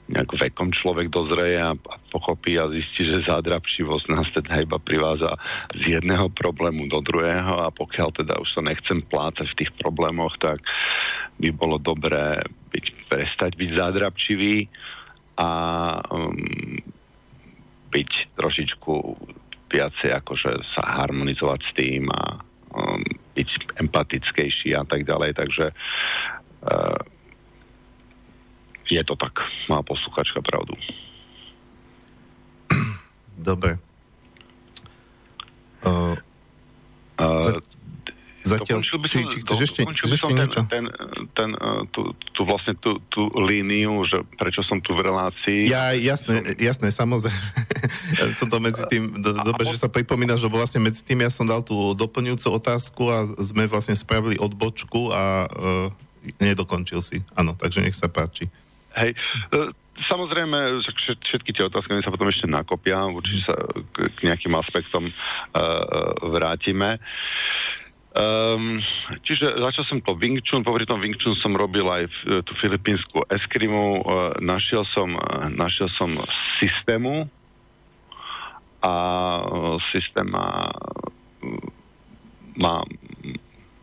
nejak vekom človek dozreje a, a pochopí a zistí, že zádrabčivosť nás teda iba priváza z jedného problému do druhého a pokiaľ teda už sa nechcem plácať v tých problémoch, tak by bolo dobré byť, prestať byť zádrabčivý a um, byť trošičku viacej akože sa harmonizovať s tým a um, byť empatickejší a tak ďalej, takže uh, je to tak, má posluchačka pravdu. Dobre. Uh, uh, Zatiaľ, by som, či, či chceš ešte, chceš ešte niečo? Ten, ten, tú, tú vlastne tú, tú líniu, že prečo som tu v relácii. Ja, jasné, som... jasné, samozrejme. som to medzi tým, do, dobre, že sa pripomína, že vlastne medzi tým ja som dal tú doplňujúcu otázku a sme vlastne spravili odbočku a uh, nedokončil si. Áno, takže nech sa páči. Hej, uh, Samozrejme, všetky tie otázky sa potom ešte nakopia, určite sa k nejakým aspektom uh, vrátime. Um, čiže začal som to Wing Chun, popri tom Wing Chun som robil aj v, tú filipínsku eskrimu, uh, našiel som, uh, našiel som systému. A uh, systém má, má,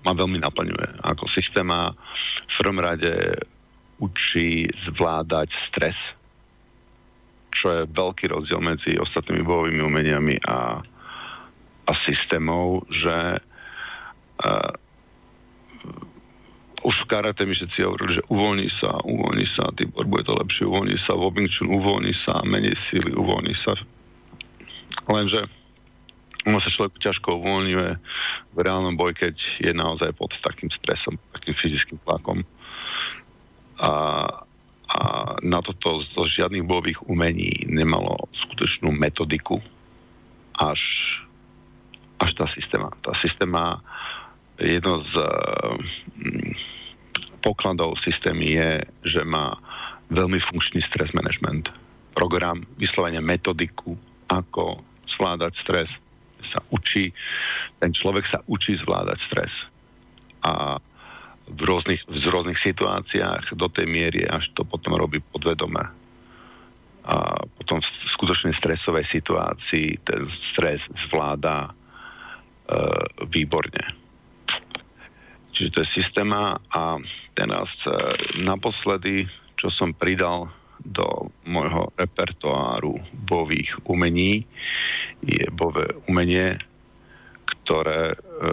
má veľmi naplňuje. Ako systém v prvom rade učí zvládať stres, čo je veľký rozdiel medzi ostatnými bojovými umeniami a, a systémov, že Uh, už v karate mi všetci hovorili, že uvoľni sa, uvoľni sa, Tibor, bude to lepšie, uvoľni sa, v Wing Chun, uvoľni sa, menej síly, uvoľni sa. Lenže ono sa človek ťažko uvoľňuje v reálnom boji, keď je naozaj pod takým stresom, takým fyzickým tlakom. A, a na toto zo žiadnych bojových umení nemalo skutočnú metodiku až, až tá systéma. Tá systéma jedno z uh, pokladov systémy je, že má veľmi funkčný stres management. Program, vyslovene metodiku, ako zvládať stres. Sa učí, ten človek sa učí zvládať stres. A v rôznych, v rôznych situáciách do tej miery, až to potom robí podvedome. A potom v skutočnej stresovej situácii ten stres zvláda e, výborne Čiže to je systéma a teraz e, naposledy, čo som pridal do môjho repertoáru bových umení, je bové umenie, ktoré, e,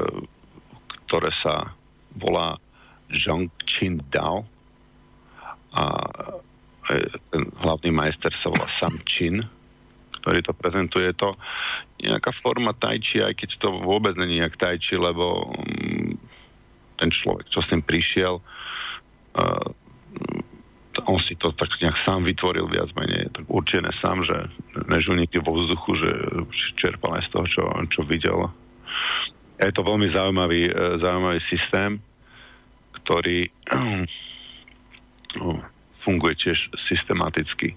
ktoré sa volá Zhang Qin Dao a e, ten hlavný majster sa volá Sam Chin, ktorý to prezentuje. Je to nejaká forma tajči, aj keď to vôbec není nejak tajči, lebo mm, ten človek, čo s tým prišiel, uh, on si to tak nejak sám vytvoril viac menej, tak určené sám, že nežuníky vo vzduchu, že čerpal aj z toho, čo, čo videl. Je to veľmi zaujímavý, uh, zaujímavý systém ktorý funguje tiež systematicky.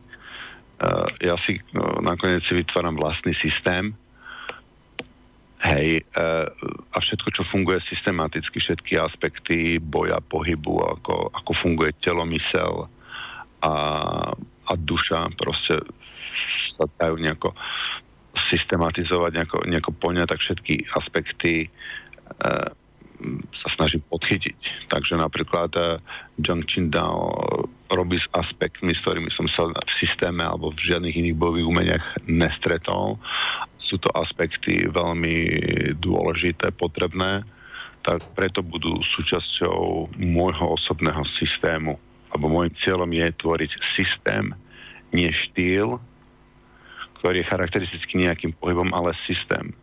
Ja si nakoniec si vytváram vlastný systém, Hej, a všetko, čo funguje systematicky, všetky aspekty boja, pohybu, ako, ako funguje telo, mysel a, a duša, proste sa dajú nejako systematizovať, nejako, nejako poňať, tak všetky aspekty e, sa snažím podchytiť. Takže napríklad e, John Chindao robí s aspektmi, s ktorými som sa v systéme alebo v žiadnych iných bojových umeniach nestretol. Sú to aspekty veľmi dôležité, potrebné, tak preto budú súčasťou môjho osobného systému. Alebo môjim cieľom je tvoriť systém, nie štýl, ktorý je charakteristický nejakým pohybom, ale systém.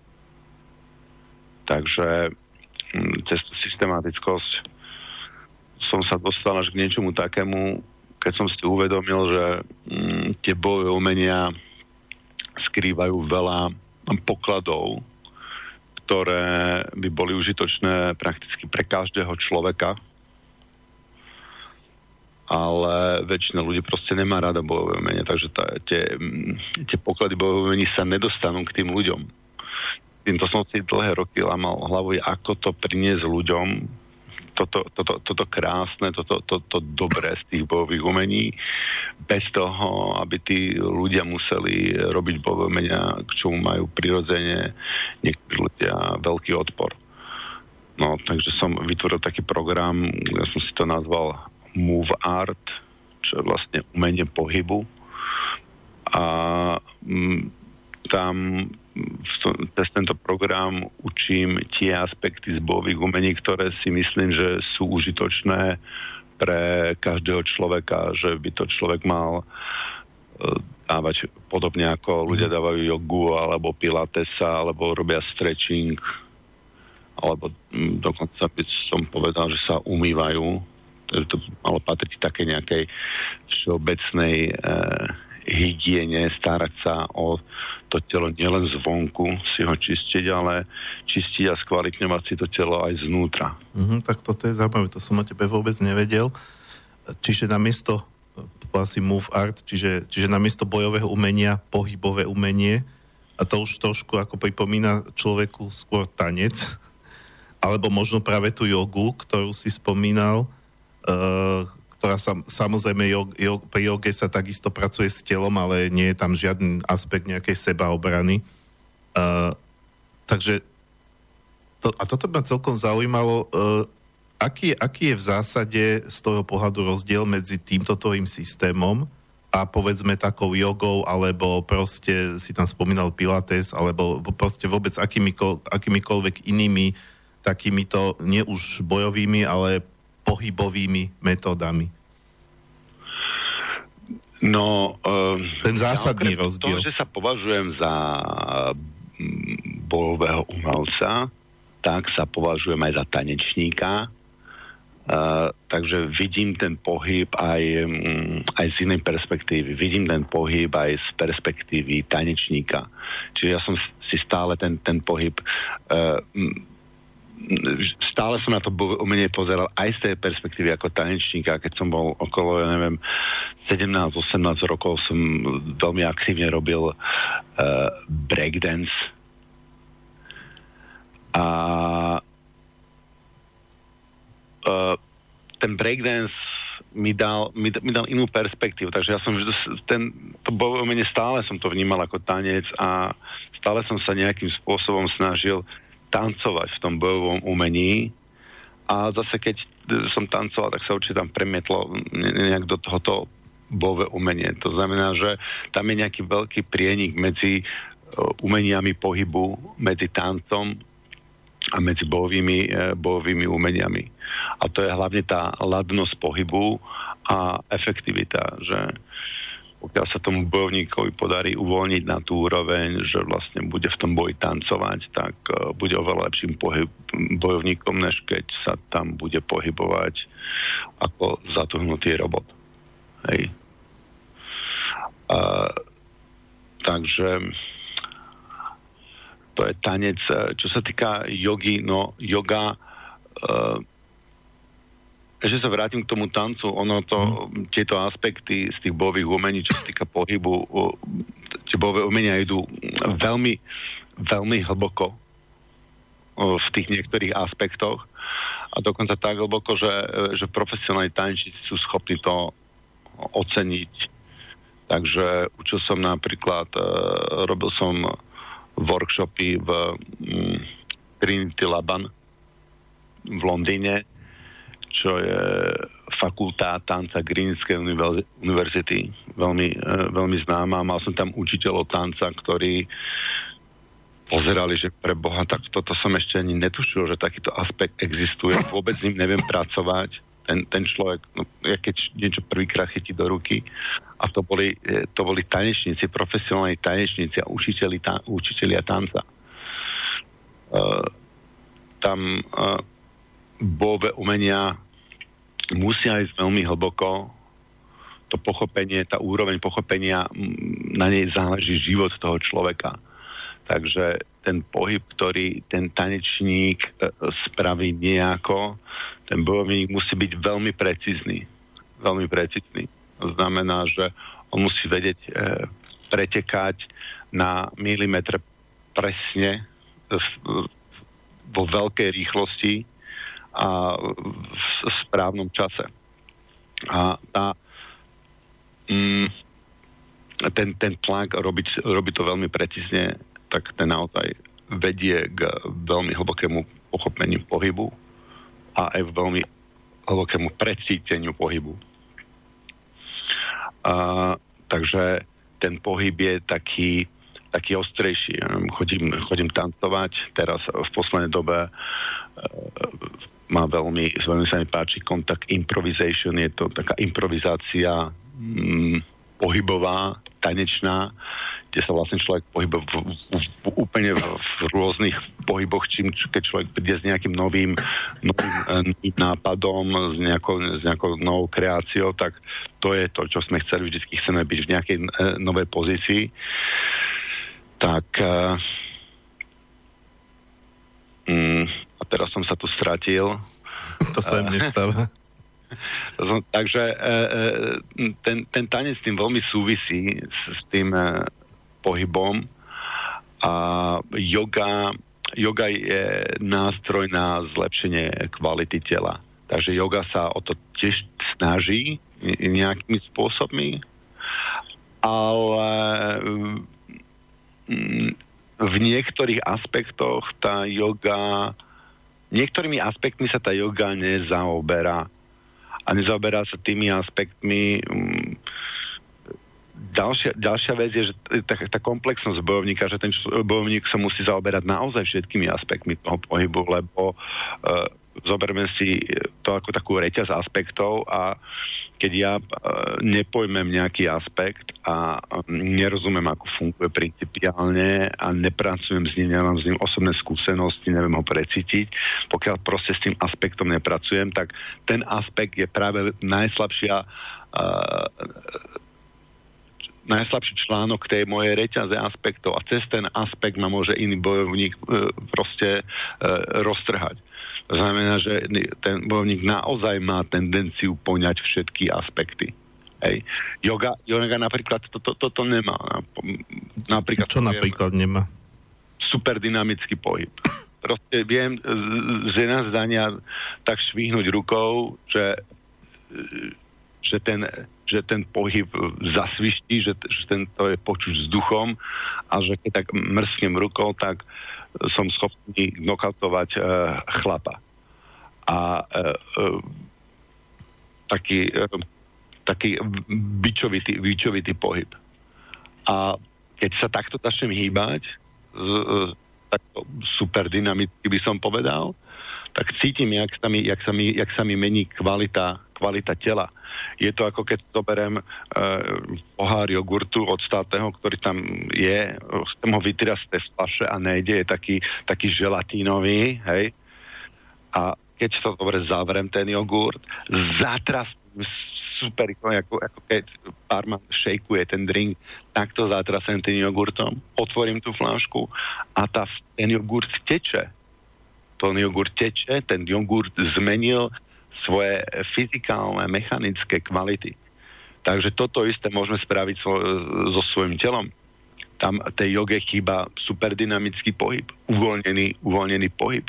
Takže hm, cez systematickosť som sa dostal až k niečomu takému, keď som si uvedomil, že hm, tie bojové umenia skrývajú veľa pokladov, ktoré by boli užitočné prakticky pre každého človeka, ale väčšina ľudí proste nemá rada bojové umenie, takže tá, tie, tie poklady bojové umení sa nedostanú k tým ľuďom. Týmto som si dlhé roky lamal hlavu, ako to priniesť ľuďom, toto, toto, toto krásne, toto, toto to dobré z tých bojových umení, bez toho, aby tí ľudia museli robiť bojové umenia, k čomu majú prirodzene niektorí ľudia veľký odpor. No, takže som vytvoril taký program, ja som si to nazval move art, čo je vlastne umenie pohybu. A m, tam cez tento program učím tie aspekty z bojových umení, ktoré si myslím, že sú užitočné pre každého človeka, že by to človek mal e, dávať podobne ako ľudia dávajú jogu alebo pilatesa, alebo robia stretching alebo mm, dokonca by som povedal, že sa umývajú. To malo patriť také nejakej všeobecnej e, hygiene, starať sa o to telo nielen zvonku, si ho čistiť, ale čistiť a skvalitňovať si to telo aj znútra. Mm-hmm, tak toto je zaujímavé, to som o tebe vôbec nevedel. Čiže namiesto asi move art, čiže, čiže namiesto bojového umenia pohybové umenie a to už trošku ako pripomína človeku skôr tanec, alebo možno práve tú jogu, ktorú si spomínal, Eh, ktorá sa, samozrejme jog, jog, pri joge sa takisto pracuje s telom, ale nie je tam žiadny aspekt nejakej sebaobrany. Uh, takže to, a toto ma celkom zaujímalo, uh, aký, aký je v zásade z toho pohľadu rozdiel medzi týmto tvojim systémom a povedzme takou jogou, alebo proste si tam spomínal pilates, alebo proste vôbec akýmiko, akýmikoľvek inými takýmito, nie už bojovými, ale pohybovými metódami? No, um, ten zásadný ja rozdiel. To, že sa považujem za bojového umelca, tak sa považujem aj za tanečníka. Uh, takže vidím ten pohyb aj, um, aj z inej perspektívy. Vidím ten pohyb aj z perspektívy tanečníka. Čiže ja som si stále ten, ten pohyb uh, stále som na to umenie pozeral aj z tej perspektívy ako tanečníka. Keď som bol okolo, ja neviem, 17-18 rokov som veľmi aktívne robil uh, breakdance. A uh, ten breakdance mi dal, mi, mi dal inú perspektívu, takže ja som ten, to umenie stále som to vnímal ako tanec a stále som sa nejakým spôsobom snažil tancovať v tom bojovom umení a zase keď som tancoval, tak sa určite tam premietlo nejak do tohoto bojové umenie. To znamená, že tam je nejaký veľký prienik medzi e, umeniami pohybu, medzi tancom a medzi bojovými, e, bojovými umeniami. A to je hlavne tá ladnosť pohybu a efektivita, že pokiaľ sa tomu bojovníkovi podarí uvoľniť na tú úroveň, že vlastne bude v tom boji tancovať, tak uh, bude oveľa lepším pohyb, bojovníkom, než keď sa tam bude pohybovať ako zatuhnutý robot. Hej. Uh, takže to je tanec. Čo sa týka jogy, no yoga uh, ešte sa vrátim k tomu tancu, ono to, mm. tieto aspekty z tých bojových umení, čo sa týka pohybu, tie bojové umenia idú veľmi, veľmi hlboko v tých niektorých aspektoch a dokonca tak hlboko, že, že profesionálni tanečníci sú schopní to oceniť. Takže učil som napríklad, robil som workshopy v mm, Trinity Laban v Londýne, čo je fakulta tanca Greenskej univerzity, veľmi, e, veľmi známa. Mal som tam učiteľov tanca, ktorí pozerali, že pre Boha, tak toto som ešte ani netušil, že takýto aspekt existuje. Vôbec s ním neviem pracovať. Ten, ten človek, no, ja keď niečo prvýkrát chytí do ruky, a to boli, e, to boli tanečníci, profesionálni tanečníci a učiteľi, ta, učiteľia tanca. Uh, tam uh, bojové umenia musia ísť veľmi hlboko. To pochopenie, tá úroveň pochopenia, na nej záleží život toho človeka. Takže ten pohyb, ktorý ten tanečník e, spraví nejako, ten bojovník musí byť veľmi precízny. Veľmi precízny. To znamená, že on musí vedieť e, pretekať na milimetre presne v, vo veľkej rýchlosti a v správnom čase. A tá, mm, ten, ten tlak robiť, robiť to veľmi precízne, tak ten naozaj vedie k veľmi hlbokému pochopeniu pohybu a aj veľmi hlbokému precíteniu pohybu. A, takže ten pohyb je taký, taký ostrejší. Chodím, chodím tancovať, teraz v poslednej dobe e, má veľmi, veľmi sa mi páči kontakt improvisation, je to taká improvizácia mm, pohybová, tanečná, kde sa vlastne človek pohybuje v, v, v, úplne v, v rôznych pohyboch, čím, keď človek príde s nejakým novým, novým, novým nápadom, s nejakou, s nejakou novou kreáciou, tak to je to, čo sme chceli, vždy chceme byť v nejakej e, novej pozícii. Tak e, a teraz som sa tu stratil. To sa im nestáva. Takže e, e, ten, ten tanec s tým veľmi súvisí s, s tým e, pohybom a yoga, yoga je nástroj na zlepšenie kvality tela. Takže yoga sa o to tiež snaží nejakými spôsobmi, ale mm, v niektorých aspektoch tá yoga, niektorými aspektmi sa tá yoga nezaoberá. A nezaoberá sa tými aspektmi, mm, ďalšia, ďalšia vec je, že tá, tá komplexnosť bojovníka, že ten bojovník sa musí zaoberať naozaj všetkými aspektmi toho pohybu, lebo uh, zoberme si to ako takú reťaz aspektov a keď ja uh, nepojmem nejaký aspekt a nerozumiem, ako funguje principiálne a nepracujem s ním, nemám s ním osobné skúsenosti, neviem ho precítiť, pokiaľ proste s tým aspektom nepracujem, tak ten aspekt je práve najslabšia uh, najslabší článok tej mojej reťaze aspektov a cez ten aspekt ma môže iný bojovník e, proste e, roztrhať. Znamená, že ten bojovník naozaj má tendenciu poňať všetky aspekty. Hej. Yoga, yoga napríklad toto to, to, to nemá. Napríklad, Čo napríklad nemá? Super dynamický pohyb. Proste viem z jedna zdania tak švihnúť rukou, že že ten, že ten pohyb zasviští, že, že ten, to je počuť vzduchom a že keď tak mrsknem rukou, tak som schopný nokautovať e, chlapa. A e, e, taký, e, taký bičovitý, bičovitý pohyb. A keď sa takto začnem hýbať, e, takto super dynamicky by som povedal, tak cítim, jak sa mi, jak sa mi, jak sa mi mení kvalita, kvalita tela je to ako keď zoberiem uh, pohár jogurtu od státneho, ktorý tam je, chcem ho vytriasť z tej flaše a nejde, je taký, taký želatínový, hej. A keď to dobre zavrem, ten jogurt, zatrasím super, ako, ako keď barman šejkuje ten drink, takto zatrasem tým jogurtom, otvorím tú flášku a tá, ten jogurt teče. Ten jogurt teče, ten jogurt zmenil svoje fyzikálne, mechanické kvality. Takže toto isté môžeme spraviť svo, so svojím telom. Tam tej joge chýba superdynamický pohyb, uvoľnený, uvoľnený pohyb.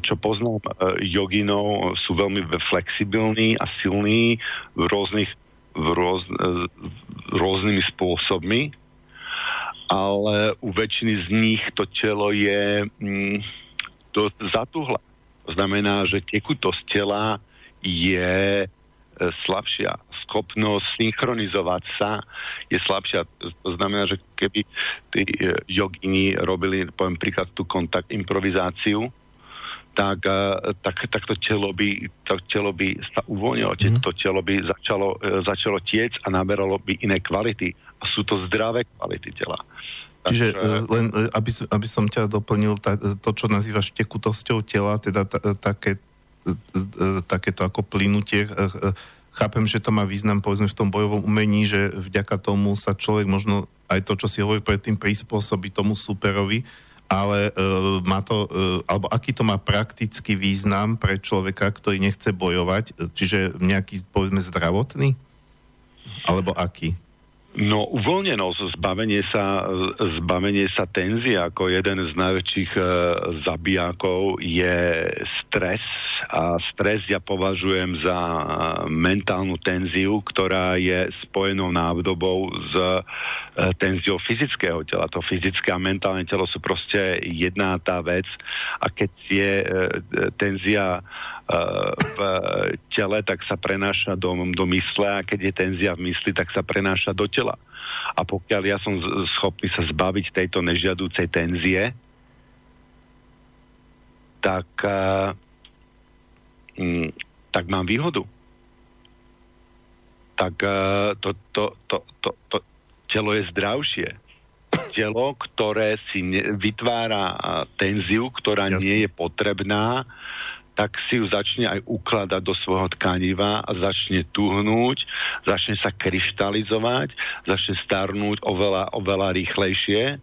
Čo poznám e, joginov, sú veľmi flexibilní a silní v rôznych v rôz, e, rôznymi spôsobmi, ale u väčšiny z nich to telo je mm, dosť zatuhle. To znamená, že tekutosť tela je e, slabšia. Schopnosť synchronizovať sa je slabšia. To znamená, že keby tí e, jogini robili, poviem príklad, tú kontakt improvizáciu, tak, e, tak, tak to, telo by, to telo by sa uvoľnilo, mm. to telo by začalo, začalo tiec a naberalo by iné kvality. A sú to zdravé kvality tela. Čiže Takže... len, aby, aby som ťa doplnil, to, čo nazývaš tekutosťou tela, teda také takéto ako plynutie. Chápem, že to má význam povedzme v tom bojovom umení, že vďaka tomu sa človek možno aj to, čo si hovorí predtým, prispôsobí tomu superovi, ale e, má to, e, alebo aký to má praktický význam pre človeka, ktorý nechce bojovať, čiže nejaký, povedzme, zdravotný? Alebo aký? No, uvoľnenosť, zbavenie sa, zbavenie sa tenzie ako jeden z najväčších e, zabijákov je stres a stres ja považujem za mentálnu tenziu, ktorá je spojenou návodobou s e, tenziou fyzického tela. To fyzické a mentálne telo sú proste jedná tá vec a keď je e, tenzia v tele, tak sa prenáša do, do mysle a keď je tenzia v mysli, tak sa prenáša do tela. A pokiaľ ja som schopný sa zbaviť tejto nežiadúcej tenzie, tak, uh, mm, tak mám výhodu. Tak uh, to, to, to, to, to telo je zdravšie. Telo, ktoré si ne, vytvára tenziu, ktorá Jasne. nie je potrebná, tak si ju začne aj ukladať do svojho tkaniva a začne tuhnúť, začne sa kryštalizovať, začne starnúť oveľa, oveľa rýchlejšie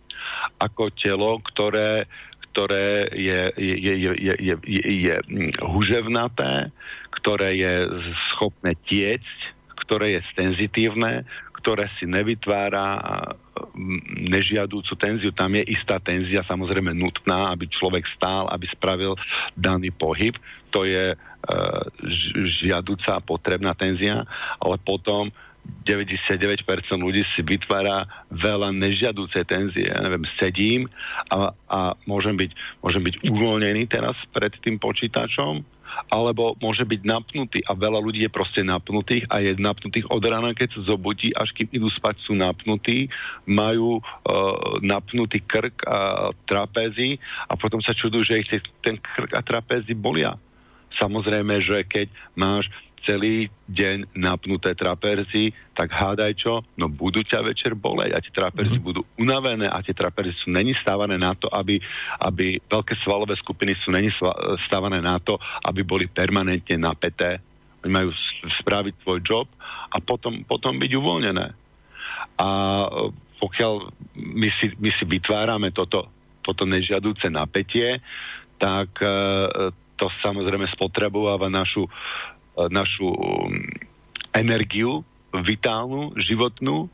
ako telo, ktoré, ktoré je, je, je, je, je, je, je huževnaté, ktoré je schopné tiecť, ktoré je senzitívne, ktoré si nevytvára nežiadúcu tenziu. Tam je istá tenzia samozrejme nutná, aby človek stál, aby spravil daný pohyb. To je e, žiadúca a potrebná tenzia, ale potom 99% ľudí si vytvára veľa nežiadúcej tenzie. Ja neviem, sedím a, a môžem, byť, môžem byť uvoľnený teraz pred tým počítačom alebo môže byť napnutý a veľa ľudí je proste napnutých a je napnutých od rána, keď sa zobudí, až kým idú spať, sú napnutí, majú uh, napnutý krk a trapézy a potom sa čudujú, že ich ten krk a trapézy bolia. Samozrejme, že keď máš celý deň napnuté traperzy, tak hádaj čo, no budú ťa večer boleť a tie traperzy mm-hmm. budú unavené a tie traperzy sú není stávané na to, aby, aby veľké svalové skupiny sú není stávané na to, aby boli permanentne napäté. Oni majú spraviť svoj job a potom, potom byť uvoľnené. A e, pokiaľ my si, my si vytvárame toto, toto nežiadúce napätie, tak e, to samozrejme spotrebováva našu, E, našu mm, energiu vitálnu, životnú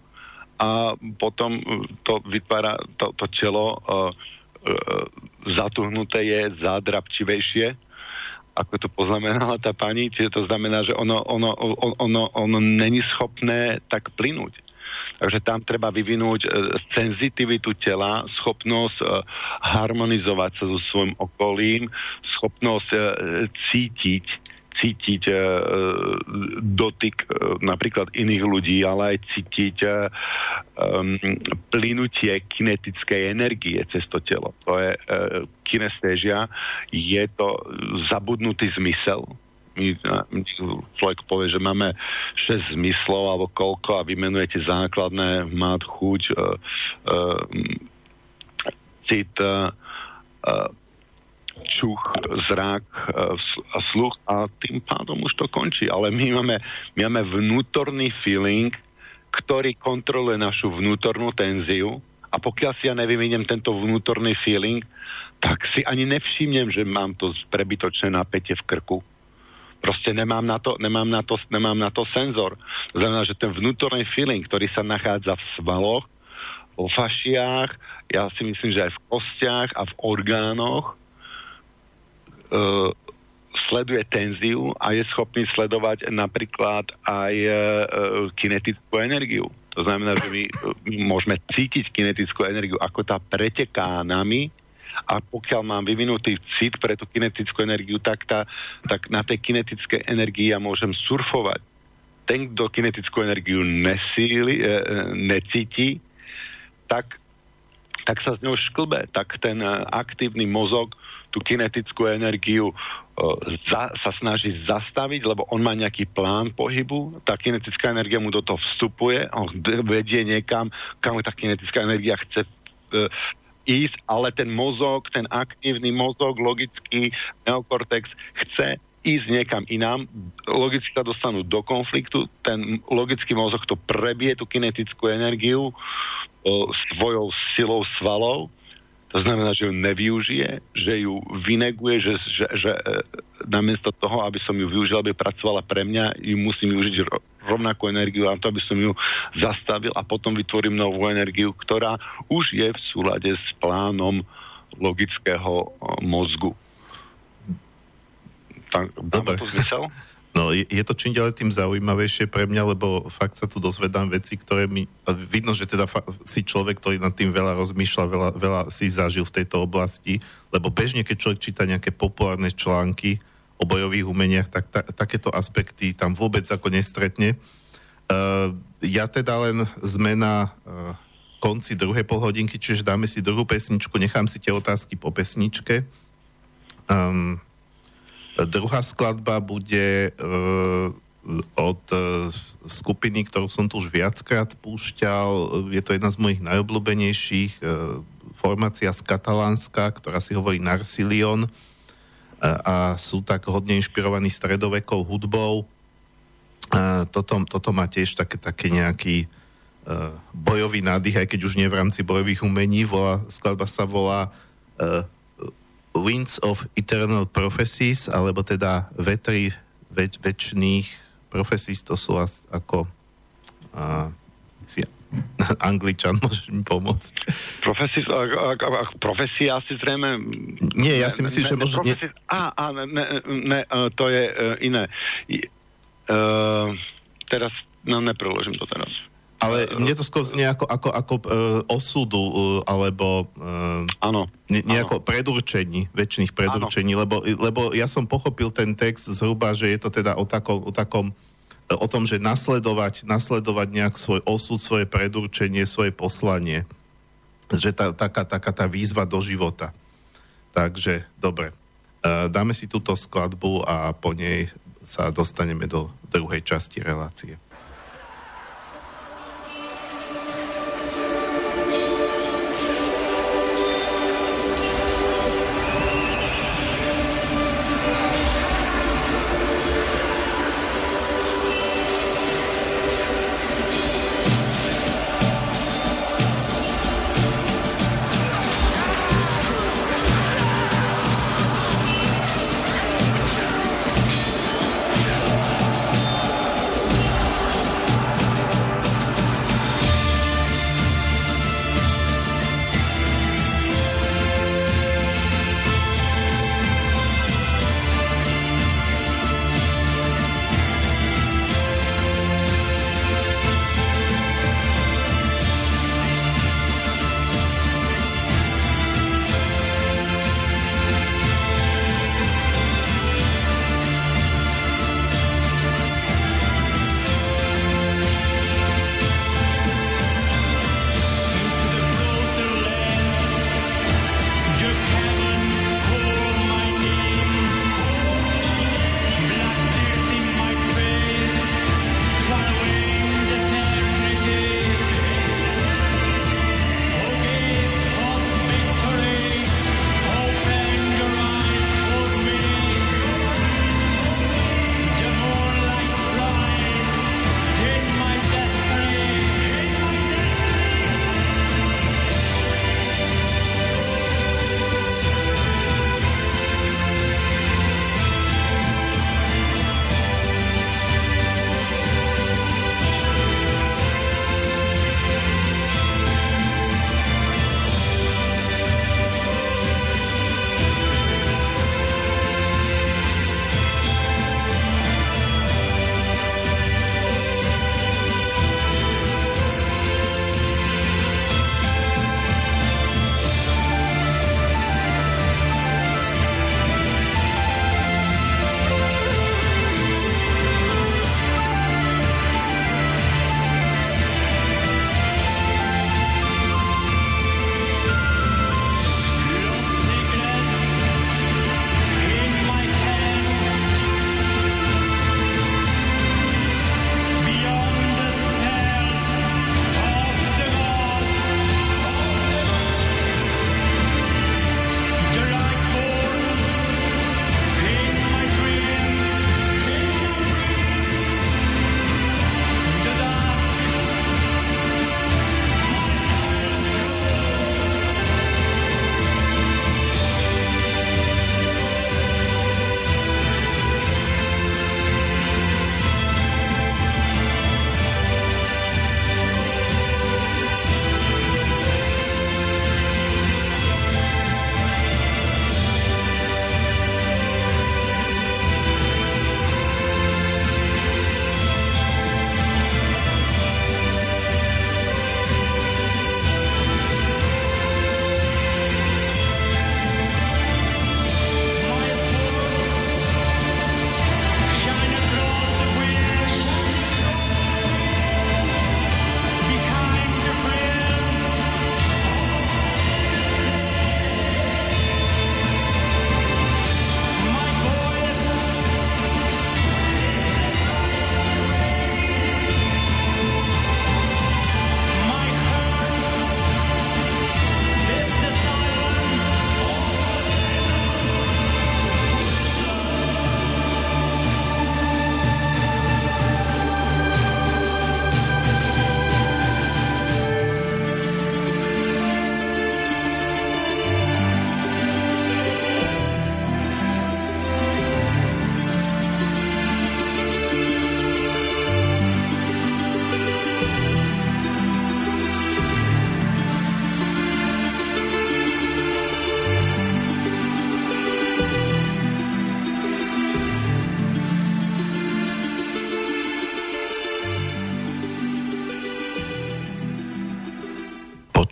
a potom to vytvára to, to telo uh, uh, zatuhnuté je zádrapčivejšie, ako to poznamenala tá pani, čiže to znamená, že ono, ono, ono, ono, ono není schopné tak plynúť. Takže tam treba vyvinúť senzitivitu tela, schopnosť harmonizovať sa so svojím okolím, schopnosť cítiť cítiť e, dotyk e, napríklad iných ľudí, ale aj cítiť e, plynutie kinetickej energie cez to telo. To je kinestéžia, je to zabudnutý zmysel, my, človek povie, že máme 6 zmyslov alebo koľko a vymenujete základné mať chuť, cit, čuch, zrak e, a sluch a tým pádom už to končí. Ale my máme, my máme vnútorný feeling, ktorý kontroluje našu vnútornú tenziu a pokiaľ si ja nevyviniem tento vnútorný feeling, tak si ani nevšimnem, že mám to prebytočné napätie v krku. Proste nemám na to, nemám na to, nemám na to senzor. To znamená, že ten vnútorný feeling, ktorý sa nachádza v svaloch, vo fašiách, ja si myslím, že aj v kostiach a v orgánoch, sleduje tenziu a je schopný sledovať napríklad aj uh, kinetickú energiu. To znamená, že my, my môžeme cítiť kinetickú energiu, ako tá preteká nami a pokiaľ mám vyvinutý cit pre tú kinetickú energiu, tak, tá, tak na tej kinetické energii ja môžem surfovať. Ten, kto kinetickú energiu nesíli, e, necíti, tak, tak sa z ňou šklbe. Tak ten aktívny mozog tú kinetickú energiu za, sa snaží zastaviť, lebo on má nejaký plán pohybu, tá kinetická energia mu do toho vstupuje, on vedie niekam, kam tá kinetická energia chce uh, ísť, ale ten mozog, ten aktívny mozog, logický neokortex chce ísť niekam inám, logicky sa dostanú do konfliktu, ten logický mozog to prebie, tú kinetickú energiu uh, svojou silou svalov to znamená, že ju nevyužije, že ju vyneguje, že, že, že e, namiesto toho, aby som ju využil, aby pracovala pre mňa, ju musím využiť rovnakú energiu a to, aby som ju zastavil a potom vytvorím novú energiu, ktorá už je v súlade s plánom logického mozgu. Tak, Dobre. to zmysel? No, je, je to čím ďalej tým zaujímavejšie pre mňa, lebo fakt sa tu dozvedám veci, ktoré mi... Vidno, že teda si človek, ktorý nad tým veľa rozmýšľa, veľa, veľa si zažil v tejto oblasti, lebo bežne, keď človek číta nejaké populárne články o bojových umeniach, tak ta, takéto aspekty tam vôbec ako nestretne. Uh, ja teda len zmena uh, konci druhej polhodinky, čiže dáme si druhú pesničku, nechám si tie otázky po pesničke. Um, Druhá skladba bude uh, od uh, skupiny, ktorú som tu už viackrát púšťal. Je to jedna z mojich najobľúbenejších. Uh, formácia z Katalánska, ktorá si hovorí Narsilion a sú tak hodne inšpirovaní stredovekou hudbou. Toto, toto má tiež také, také nejaký bojový nádych, aj keď už nie v rámci bojových umení. Volá, skladba sa volá Winds of Eternal Prophecies, alebo teda vetry väč, väčšných profesís, to sú as, ako a, si, Angličan, môžeš mi pomôcť. Profesis, profesia asi zrejme... Nie, ja si myslím, že možno... Nie... Á, á, ne, ne, ne, to je uh, iné. Uh, teraz, no nepreložím to teraz. Ale mne to skôr znie ako, ako, ako uh, osudu, uh, alebo uh, áno, ne, nejako áno. predurčení, väčšných predurčení, lebo, lebo ja som pochopil ten text zhruba, že je to teda o takom, o takom o tom, že nasledovať, nasledovať nejak svoj osud, svoje predurčenie, svoje poslanie. Že tá, taká, taká tá výzva do života. Takže, dobre. Dáme si túto skladbu a po nej sa dostaneme do druhej časti relácie.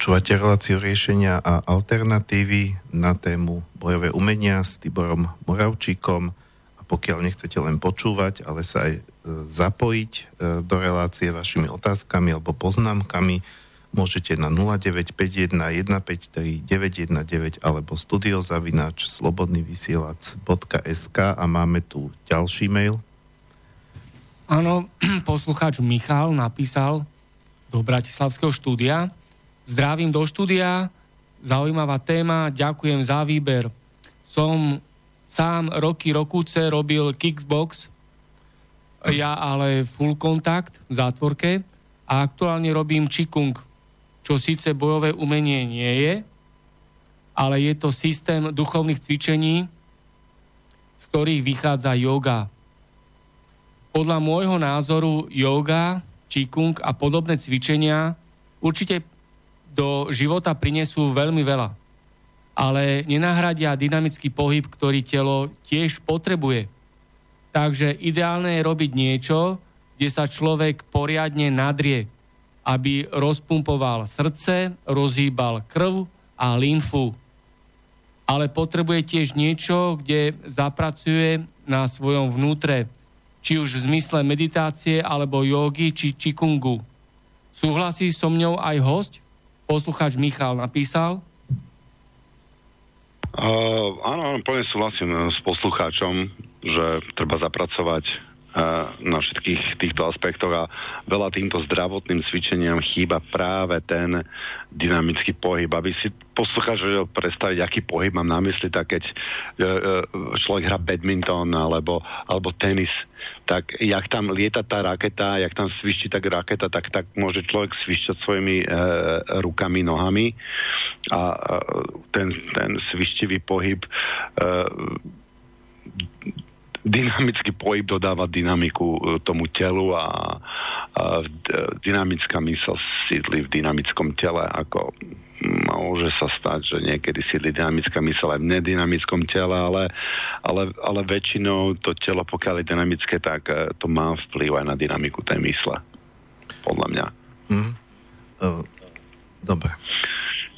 Počúvate reláciu riešenia a alternatívy na tému bojové umenia s Tiborom Moravčíkom a pokiaľ nechcete len počúvať, ale sa aj e, zapojiť e, do relácie vašimi otázkami alebo poznámkami, môžete na 0951 153 919 alebo studiozavináč slobodnyvysielac.sk a máme tu ďalší mail. Áno, poslucháč Michal napísal do Bratislavského štúdia, Zdravím do štúdia, zaujímavá téma, ďakujem za výber. Som sám roky, rokúce robil kickbox, ja ale full kontakt v zátvorke a aktuálne robím čikung, čo síce bojové umenie nie je, ale je to systém duchovných cvičení, z ktorých vychádza yoga. Podľa môjho názoru yoga, čikung a podobné cvičenia určite do života prinesú veľmi veľa. Ale nenahradia dynamický pohyb, ktorý telo tiež potrebuje. Takže ideálne je robiť niečo, kde sa človek poriadne nadrie, aby rozpumpoval srdce, rozhýbal krv a lymfu. Ale potrebuje tiež niečo, kde zapracuje na svojom vnútre, či už v zmysle meditácie alebo jogy či čikungu. Súhlasí so mňou aj host? Poslucháč Michal napísal? Uh, áno, áno, plne súhlasím uh, s poslucháčom, že treba zapracovať na všetkých týchto aspektoch a veľa týmto zdravotným cvičeniam chýba práve ten dynamický pohyb, aby si poslucháč vedel predstaviť, aký pohyb mám na mysli, tak keď uh, človek hrá badminton alebo, alebo tenis, tak jak tam lieta tá raketa, jak tam svišti tak raketa, tak, tak môže človek svišťať svojimi e, rukami, nohami. A e, ten, ten svištivý pohyb e, dynamický pohyb dodáva dynamiku e, tomu telu a, a dynamická mysl sídli v dynamickom tele ako môže sa stať, že niekedy sídli dynamická mysl aj v nedynamickom tele, ale, ale, ale väčšinou to telo, pokiaľ je dynamické, tak eh, to má vplyv aj na dynamiku tej mysle. Podľa mňa. Mm. Uh, dobre.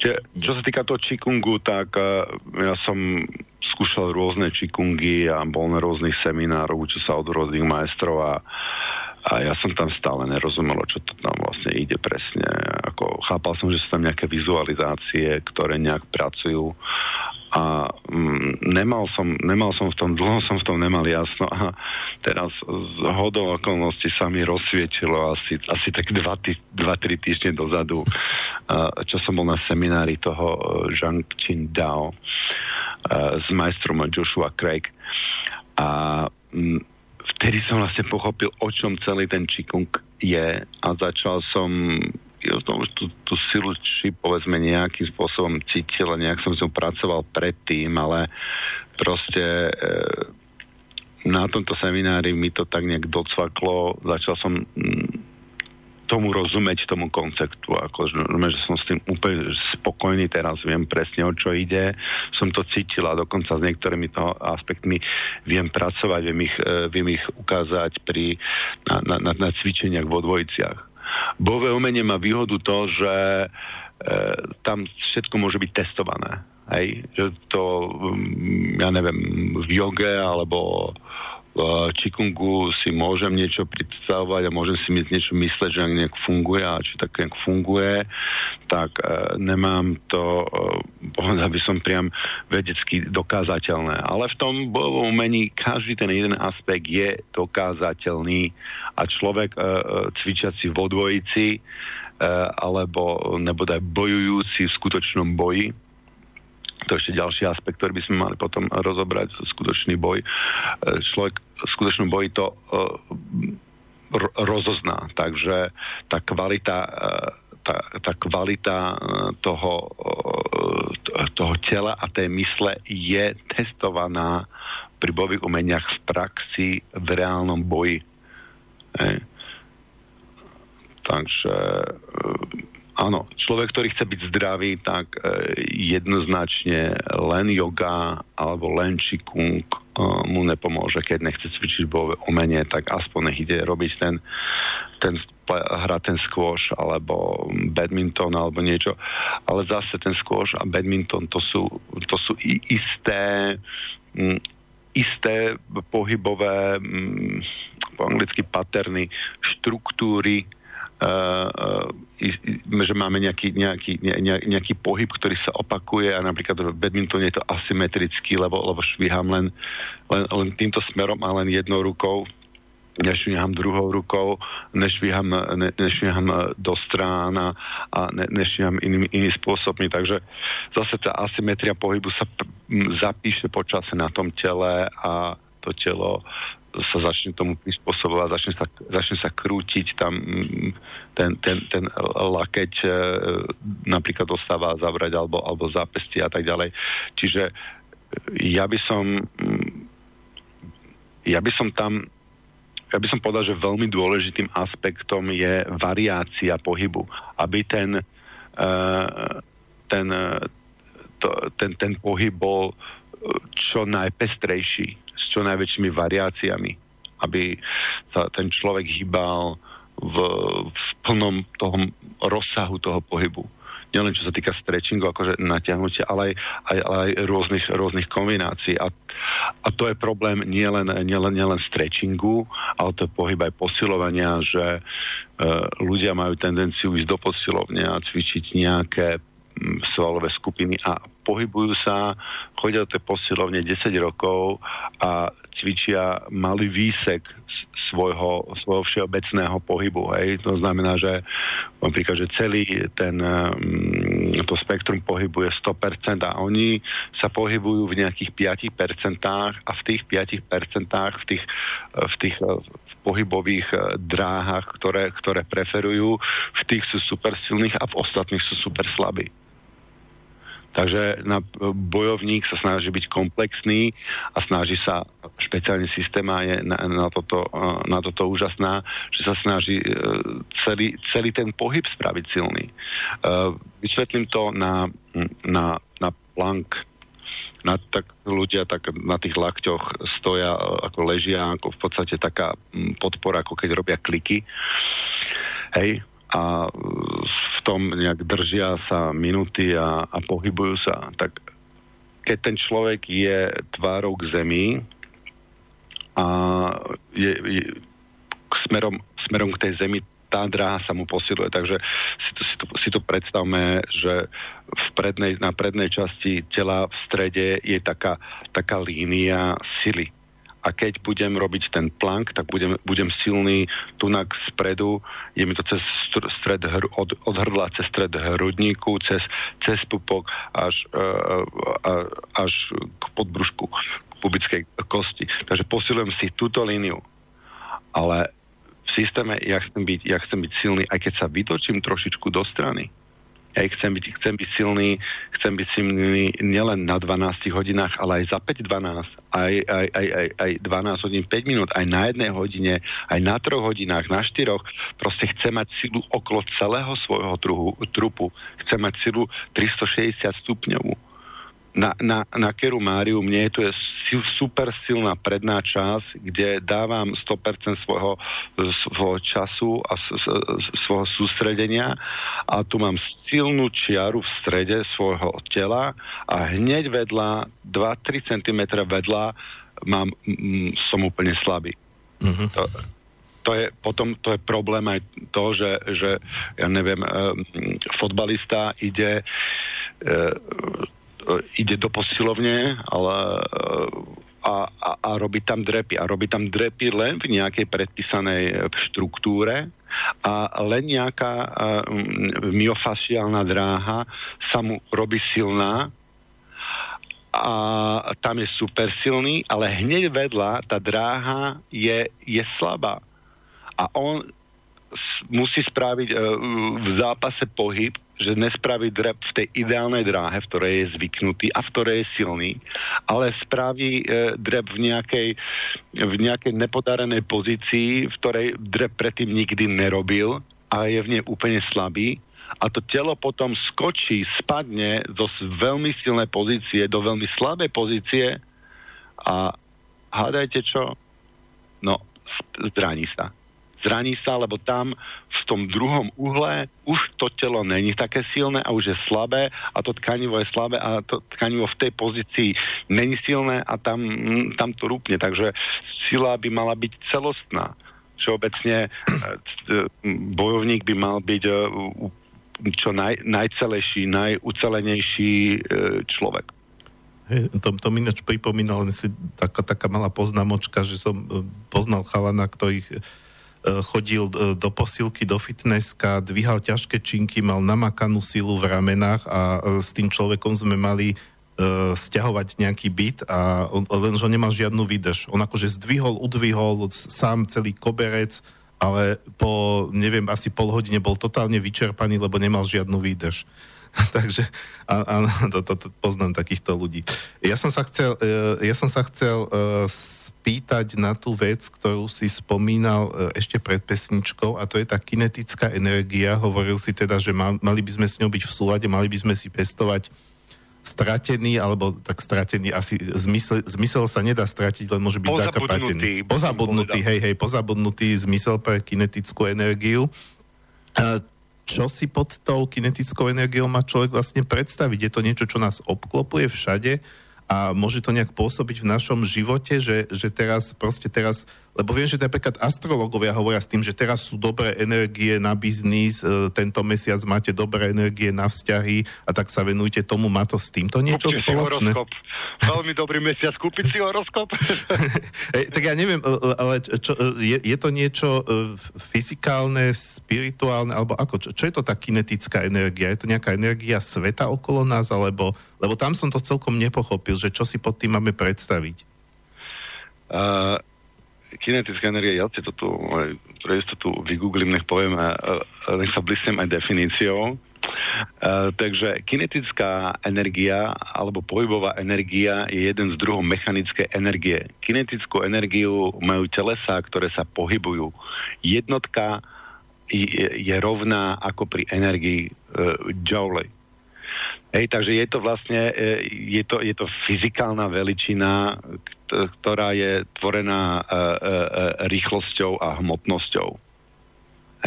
Čiže, čo sa týka toho čikungu, tak uh, ja som skúšal rôzne čikungy a bol na rôznych seminároch, učil sa od rôznych majstrov a a ja som tam stále nerozumel, čo to tam vlastne ide presne. Ako, chápal som, že sú tam nejaké vizualizácie, ktoré nejak pracujú. A mm, nemal, som, nemal som v tom, dlho som v tom nemal jasno. A teraz z hodou okolností sa mi rozsviečilo asi, asi tak 2-3 týždne dozadu, čo som bol na seminári toho e, Zhang Qin Dao e, s majstrom Joshua Craig. A mm, vtedy som vlastne pochopil, o čom celý ten Qigong je a začal som tú, tú silu či povedzme nejakým spôsobom cítil a nejak som s ňou pracoval predtým, ale proste e, na tomto seminári mi to tak nejak docvaklo, začal som mm, tomu rozumieť, tomu konceptu. Ako, že som s tým úplne spokojný teraz, viem presne o čo ide, som to cítil a dokonca s niektorými toho aspektmi viem pracovať, viem ich, e, viem ich ukázať pri, na, na, na cvičeniach vo dvojiciach. Bové umenie má výhodu to, že e, tam všetko môže byť testované. Hej? Že to, ja neviem, v joge alebo Čikungu si môžem niečo predstavovať a môžem si niečo mysleť, že ak nejak funguje a či tak nejak funguje, tak e, nemám to, e, aby som priam vedecky dokázateľné. Ale v tom bojovom umení každý ten jeden aspekt je dokázateľný a človek e, cvičiaci vo dvojici e, alebo nebodaj bojujúci v skutočnom boji, to je ešte ďalší aspekt, ktorý by sme mali potom rozobrať, skutočný boj. E, človek v skutočnom boji to uh, rozozná, takže tá kvalita uh, tá, tá kvalita toho, toho tela a tej mysle je testovaná pri bojových umeniach v praxi v reálnom boji. E. Takže Áno, človek, ktorý chce byť zdravý, tak e, jednoznačne len yoga alebo len čikung e, mu nepomôže, keď nechce cvičiť bojové umenie, tak aspoň nech ide robiť ten, ten hrať ten squash alebo badminton alebo niečo, ale zase ten squash a badminton to sú, to sú i isté m, isté pohybové m, po anglicky paterny, štruktúry, že máme nejaký, nejaký, ne, nejaký pohyb, ktorý sa opakuje a napríklad v badmintone je to asymetrický, lebo, lebo švíham len, len, len týmto smerom a len jednou rukou nešvíham druhou rukou, nešvíham, ne, nešvíham do strán a, a ne, nešvíham inými, inými spôsobmi. Takže zase tá asymetria pohybu sa p- zapíše počase na tom tele a to telo sa začne tomu prispôsobovať, začne sa, začne sa krútiť tam mm, ten, ten, ten lakeť e, napríklad dostáva zavrať alebo, alebo zápestie a tak ďalej. Čiže e, ja by som mm, ja by som tam ja by som povedal, že veľmi dôležitým aspektom je variácia pohybu, aby ten, uh, ten, to, ten, ten pohyb bol čo najpestrejší čo najväčšími variáciami, aby sa ten človek hýbal v, v plnom toho rozsahu toho pohybu. Nielen čo sa týka stretchingu, akože natiahnutia, ale aj, aj, aj rôznych, rôznych kombinácií. A, a to je problém nielen, nielen, nielen stretchingu, ale to je pohyb aj posilovania, že e, ľudia majú tendenciu ísť do posilovne a cvičiť nejaké svalové skupiny a pohybujú sa, chodia do tej posilovne 10 rokov a cvičia malý výsek svojho, svojho všeobecného pohybu. Hej. To znamená, že napríklad, že celý ten, um, to spektrum pohybu je 100% a oni sa pohybujú v nejakých 5% a v tých 5% v tých, v tých pohybových eh, dráhach, ktoré, ktoré preferujú, v tých sú super silných a v ostatných sú super slabí. Takže na, bojovník sa snaží byť komplexný a snaží sa, špeciálny systém a je na, na, toto, na toto úžasná, že sa snaží e, celý, celý ten pohyb spraviť silný. Uh, vysvetlím to na, na, na plank na, tak ľudia tak na tých lakťoch stoja, ako ležia, ako v podstate taká podpora, ako keď robia kliky. Hej, a v tom nejak držia sa minúty a, a pohybujú sa. Tak keď ten človek je tvárou k zemi a je, je smerom, smerom k tej zemi tá dráha sa mu posiluje. Takže si to, si to, si to predstavme, že v prednej, na prednej časti tela v strede je taká, taká línia sily a keď budem robiť ten plank, tak budem, budem silný tunak spredu, je mi to cez stred hr, od, od hrdla, cez stred hrudníku, cez, cez pupok až, uh, až k podbrušku, k pubickej kosti. Takže posilujem si túto líniu. Ale v systéme ja chcem byť, ja chcem byť silný, aj keď sa vytočím trošičku do strany, ja chcem byť, chcem byť silný, chcem byť silný nielen na 12 hodinách, ale aj za 5-12, aj, aj, aj, aj, aj 12 hodín 5 minút, aj na jednej hodine, aj na 3 hodinách, na 4. Proste chcem mať silu okolo celého svojho truhu, trupu. Chcem mať silu 360 stupňovú na, na, na Keru Máriu mne to je super silná predná časť, kde dávam 100% svojho, svojho času a svojho sústredenia a tu mám silnú čiaru v strede svojho tela a hneď vedľa, 2-3 cm vedľa mám, m, som úplne slabý. Mm-hmm. To, to je, potom to je problém aj to, že, že ja neviem, e, fotbalista ide E, ide do posilovne, ale e, a, a, a robí tam drepy. A robí tam drepy len v nejakej predpísanej e, štruktúre a len nejaká uh, myofasciálna dráha sa mu robí silná a tam je super silný, ale hneď vedľa tá dráha je, je slabá. A on musí spraviť v zápase pohyb, že nespraví drep v tej ideálnej dráhe, v ktorej je zvyknutý a v ktorej je silný, ale spraví e, drep v nejakej, v nejakej nepodarenej pozícii, v ktorej drep predtým nikdy nerobil a je v nej úplne slabý a to telo potom skočí, spadne zo veľmi silnej pozície do veľmi slabej pozície a hádajte čo? No, zraní sa. Zraní sa, lebo tam v tom druhom uhle už to telo není také silné a už je slabé a to tkanivo je slabé a to tkanivo v tej pozícii není silné a tam, mm, tam to rúpne. Takže sila by mala byť celostná. Všeobecne e, e, bojovník by mal byť e, čo naj, najcelejší, najucelenejší človek. To, to mi ináč pripomínal len si taká, taká malá poznámočka, že som poznal chalana, ktorý chodil do posilky, do fitnesska, dvíhal ťažké činky, mal namakanú silu v ramenách a s tým človekom sme mali stiahovať nejaký byt a len, že nemal žiadnu výdrž. On akože zdvihol, udvihol sám celý koberec, ale po, neviem, asi pol hodine bol totálne vyčerpaný, lebo nemal žiadnu výdrž. Takže áno, to, to, to, poznám takýchto ľudí. Ja som sa chcel, uh, ja som sa chcel uh, spýtať na tú vec, ktorú si spomínal uh, ešte pred pesničkou a to je tá kinetická energia. Hovoril si teda, že mal, mali by sme s ňou byť v súlade, mali by sme si pestovať stratený, alebo tak stratený, asi zmysel, zmysel sa nedá stratiť, len môže byť zakrpatený. Pozabudnutý, hej, hej, pozabudnutý zmysel pre kinetickú energiu. Čo si pod tou kinetickou energiou má človek vlastne predstaviť? Je to niečo, čo nás obklopuje všade? a môže to nejak pôsobiť v našom živote, že, že teraz, proste teraz, lebo viem, že napríklad astrologovia hovoria s tým, že teraz sú dobré energie na biznis, e, tento mesiac máte dobré energie na vzťahy a tak sa venujte tomu, má to s týmto niečo Kúpte spoločné? horoskop. Veľmi dobrý mesiac, kúpiť si horoskop. Tak ja neviem, e, e, ale čo, je, je to niečo fyzikálne, spirituálne, alebo ako, čo, čo je to tá kinetická energia? Je to nejaká energia sveta okolo nás, alebo lebo tam som to celkom nepochopil, že čo si pod tým máme predstaviť. Uh, kinetická energia, ja si to tu, pre tu vygooglím, nech poviem, nech sa blísnem aj definíciou. Uh, takže kinetická energia alebo pohybová energia je jeden z druhov mechanické energie. Kinetickú energiu majú telesa, ktoré sa pohybujú. Jednotka je, je rovná ako pri energii uh, joule. Hej, takže je to vlastne, e, je to, je to fyzikálna veličina, ktorá je tvorená e, e, rýchlosťou a hmotnosťou.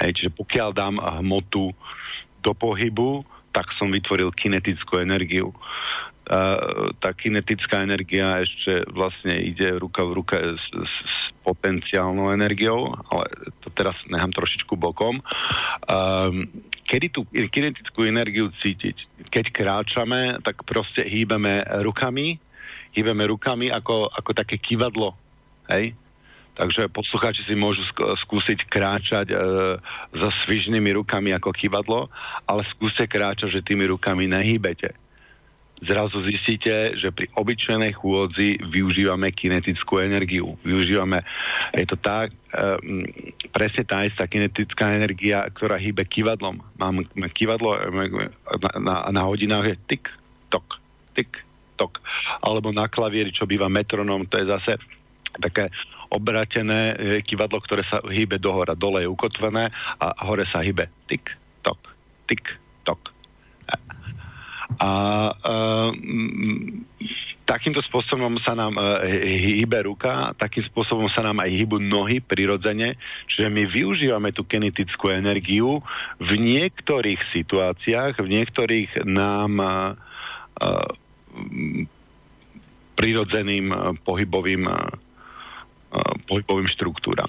Hej, čiže pokiaľ dám hmotu do pohybu, tak som vytvoril kinetickú energiu. Tá kinetická energia ešte vlastne ide ruka v ruke s, s, s potenciálnou energiou, ale to teraz nechám trošičku bokom. Um, kedy tú kinetickú energiu cítiť? Keď kráčame, tak proste hýbeme rukami, hýbeme rukami ako, ako také kývadlo. Hej? Takže poslucháči si môžu skúsiť kráčať e, so svižnými rukami ako kývadlo, ale skúste kráčať, že tými rukami nehýbete zrazu zistíte, že pri obyčajnej chôdzi využívame kinetickú energiu. Využívame, je to tak, um, presne tá istá kinetická energia, ktorá hýbe kývadlom. Mám kývadlo na, na, na hodinách je tik, tok, tik, tok. Alebo na klavieri, čo býva metronom, to je zase také obratené kývadlo, ktoré sa hýbe dohora. Dole je ukotvené a hore sa hýbe tik, tok, tik, a uh, takýmto spôsobom sa nám uh, hýbe ruka, takým spôsobom sa nám aj hýbu nohy prirodzene, čiže my využívame tú kinetickú energiu v niektorých situáciách, v niektorých nám uh, prirodzeným pohybovým, pohybovým štruktúram.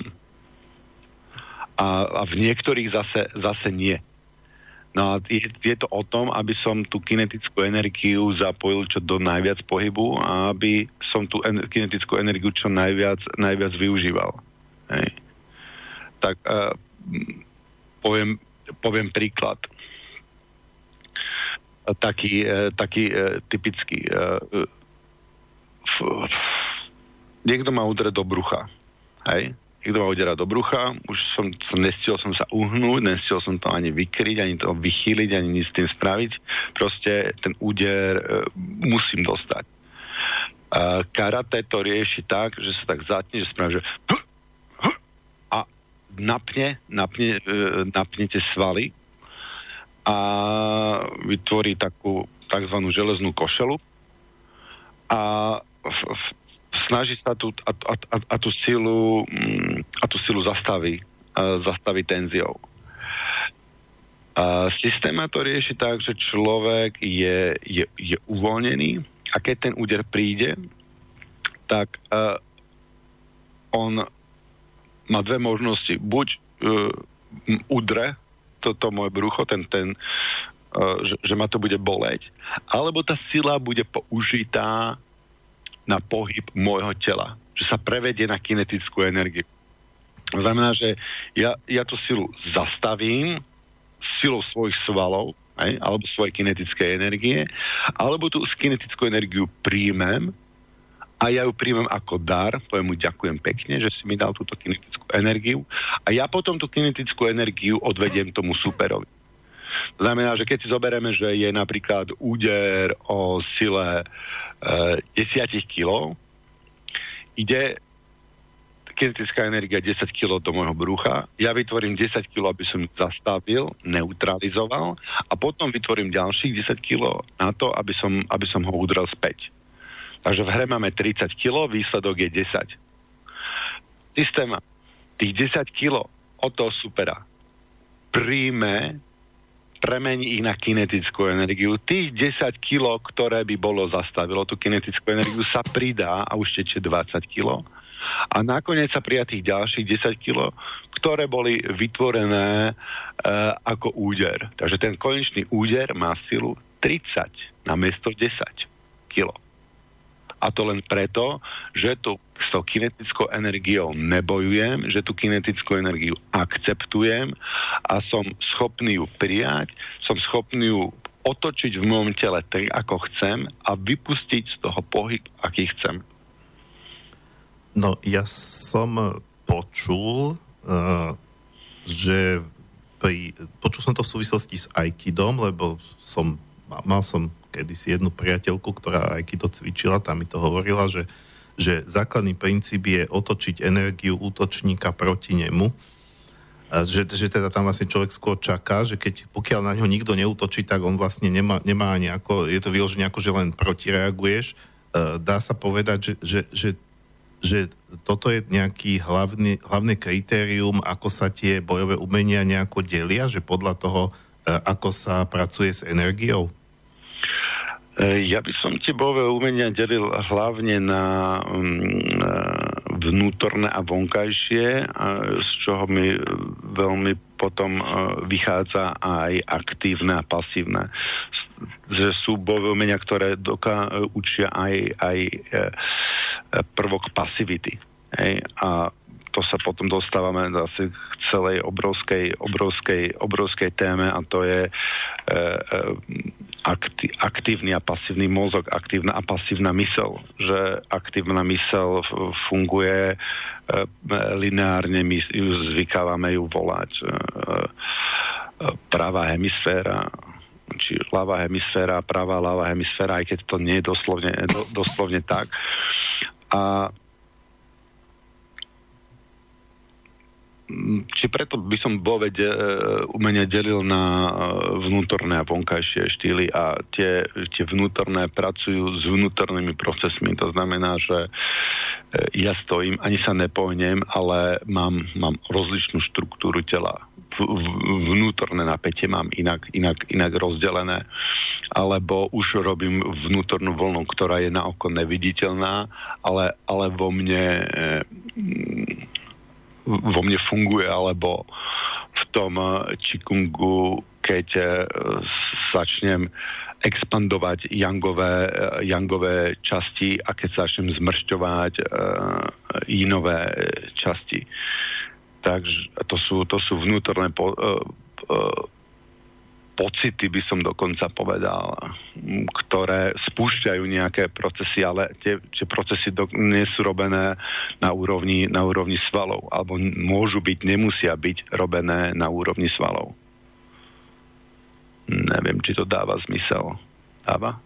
A, a v niektorých zase, zase nie. No a je, je to o tom, aby som tú kinetickú energiu zapojil čo do najviac pohybu a aby som tú en- kinetickú energiu čo najviac, najviac využíval. Hej. Tak uh, poviem, poviem príklad. Taký, uh, taký typický. Niekto ma udre do brucha. Hej? Niekto ma udera do brucha, už som, som nestiel som sa uhnúť, nestiel som to ani vykryť, ani to vychýliť, ani nič s tým spraviť. Proste ten úder e, musím dostať. E, karate to rieši tak, že sa tak zatne, že spraví, že a napne, napne, e, napne tie svaly a vytvorí takú tzv. železnú košelu a v, v, snaží sa tú, a, a, a, a tú silu mm, a tú silu zastaví zastaviť tenziou. A systéma to rieši tak, že človek je, je, je uvoľnený a keď ten úder príde, tak uh, on má dve možnosti. Buď uh, udre toto moje brucho, ten, ten, uh, že, že ma to bude boleť, alebo tá sila bude použitá na pohyb môjho tela, že sa prevedie na kinetickú energiu. To znamená, že ja, ja tú silu zastavím, silou svojich svalov, aj, alebo svojej kinetickej energie, alebo tú kinetickú energiu príjmem a ja ju príjmem ako dar, poviem mu ďakujem pekne, že si mi dal túto kinetickú energiu a ja potom tú kinetickú energiu odvediem tomu superovi. To znamená, že keď si zoberieme, že je napríklad úder o sile e, 10 kg, ide kinetická energia 10 kg do môjho brucha, ja vytvorím 10 kg, aby som zastavil, neutralizoval a potom vytvorím ďalších 10 kg na to, aby som, aby som ho udrel späť. Takže v hre máme 30 kg, výsledok je 10. Systéma tých 10 kg od toho supera príjme, premení ich na kinetickú energiu. Tých 10 kg, ktoré by bolo zastavilo tú kinetickú energiu, sa pridá a už teče 20 kg a nakoniec sa prijatých ďalších 10 kg, ktoré boli vytvorené e, ako úder. Takže ten konečný úder má silu 30 na miesto 10 kg. A to len preto, že tu s tou kinetickou energiou nebojujem, že tú kinetickú energiu akceptujem a som schopný ju prijať, som schopný ju otočiť v môjom tele tak, ako chcem a vypustiť z toho pohyb, aký chcem. No, ja som počul, uh, že pri, počul som to v súvislosti s Aikidom, lebo som, mal som kedysi jednu priateľku, ktorá Aikido cvičila, tam mi to hovorila, že, že základný princíp je otočiť energiu útočníka proti nemu. Že, že teda tam vlastne človek skôr čaká, že keď pokiaľ na ňo nikto neútočí, tak on vlastne nemá, nemá ani je to vyložené ako, že len protireaguješ. Uh, dá sa povedať, že, že, že že toto je nejaký hlavný, hlavné kritérium, ako sa tie bojové umenia nejako delia, že podľa toho, e, ako sa pracuje s energiou? E, ja by som tie bojové umenia delil hlavne na mm, e, vnútorné a vonkajšie, z čoho mi veľmi potom vychádza aj aktívne a pasívne. Že sú bojové umenia, ktoré doká, učia aj, aj prvok pasivity. Hej? A to sa potom dostávame zase k celej obrovskej, obrovskej, obrovskej téme a to je e, e, akti, aktívny a pasívny mozog, aktívna a pasívna mysel. Že aktívna mysel funguje e, lineárne, my ju zvykávame ju volať e, e, pravá hemisféra, či ľavá hemisféra, pravá, ľavá hemisféra, aj keď to nie je doslovne, do, doslovne tak. A či preto by som bove de, umenie delil na e, vnútorné a vonkajšie štýly a tie, tie vnútorné pracujú s vnútornými procesmi. To znamená, že e, ja stojím, ani sa nepohnem, ale mám, mám rozličnú štruktúru tela vnútorné napätie mám inak, inak, inak rozdelené, alebo už robím vnútornú vlnu, ktorá je na oko neviditeľná, ale, ale vo mne vo mne funguje, alebo v tom čikungu, keď e, začnem expandovať jangové, jangové časti a keď začnem zmršťovať uh, jinové časti. Takže to sú, to sú vnútorné po, pocity, by som dokonca povedal, ktoré spúšťajú nejaké procesy, ale tie, tie procesy do, nie sú robené na úrovni, na úrovni svalov, alebo môžu byť, nemusia byť robené na úrovni svalov. Neviem, či to dáva zmysel. Dáva?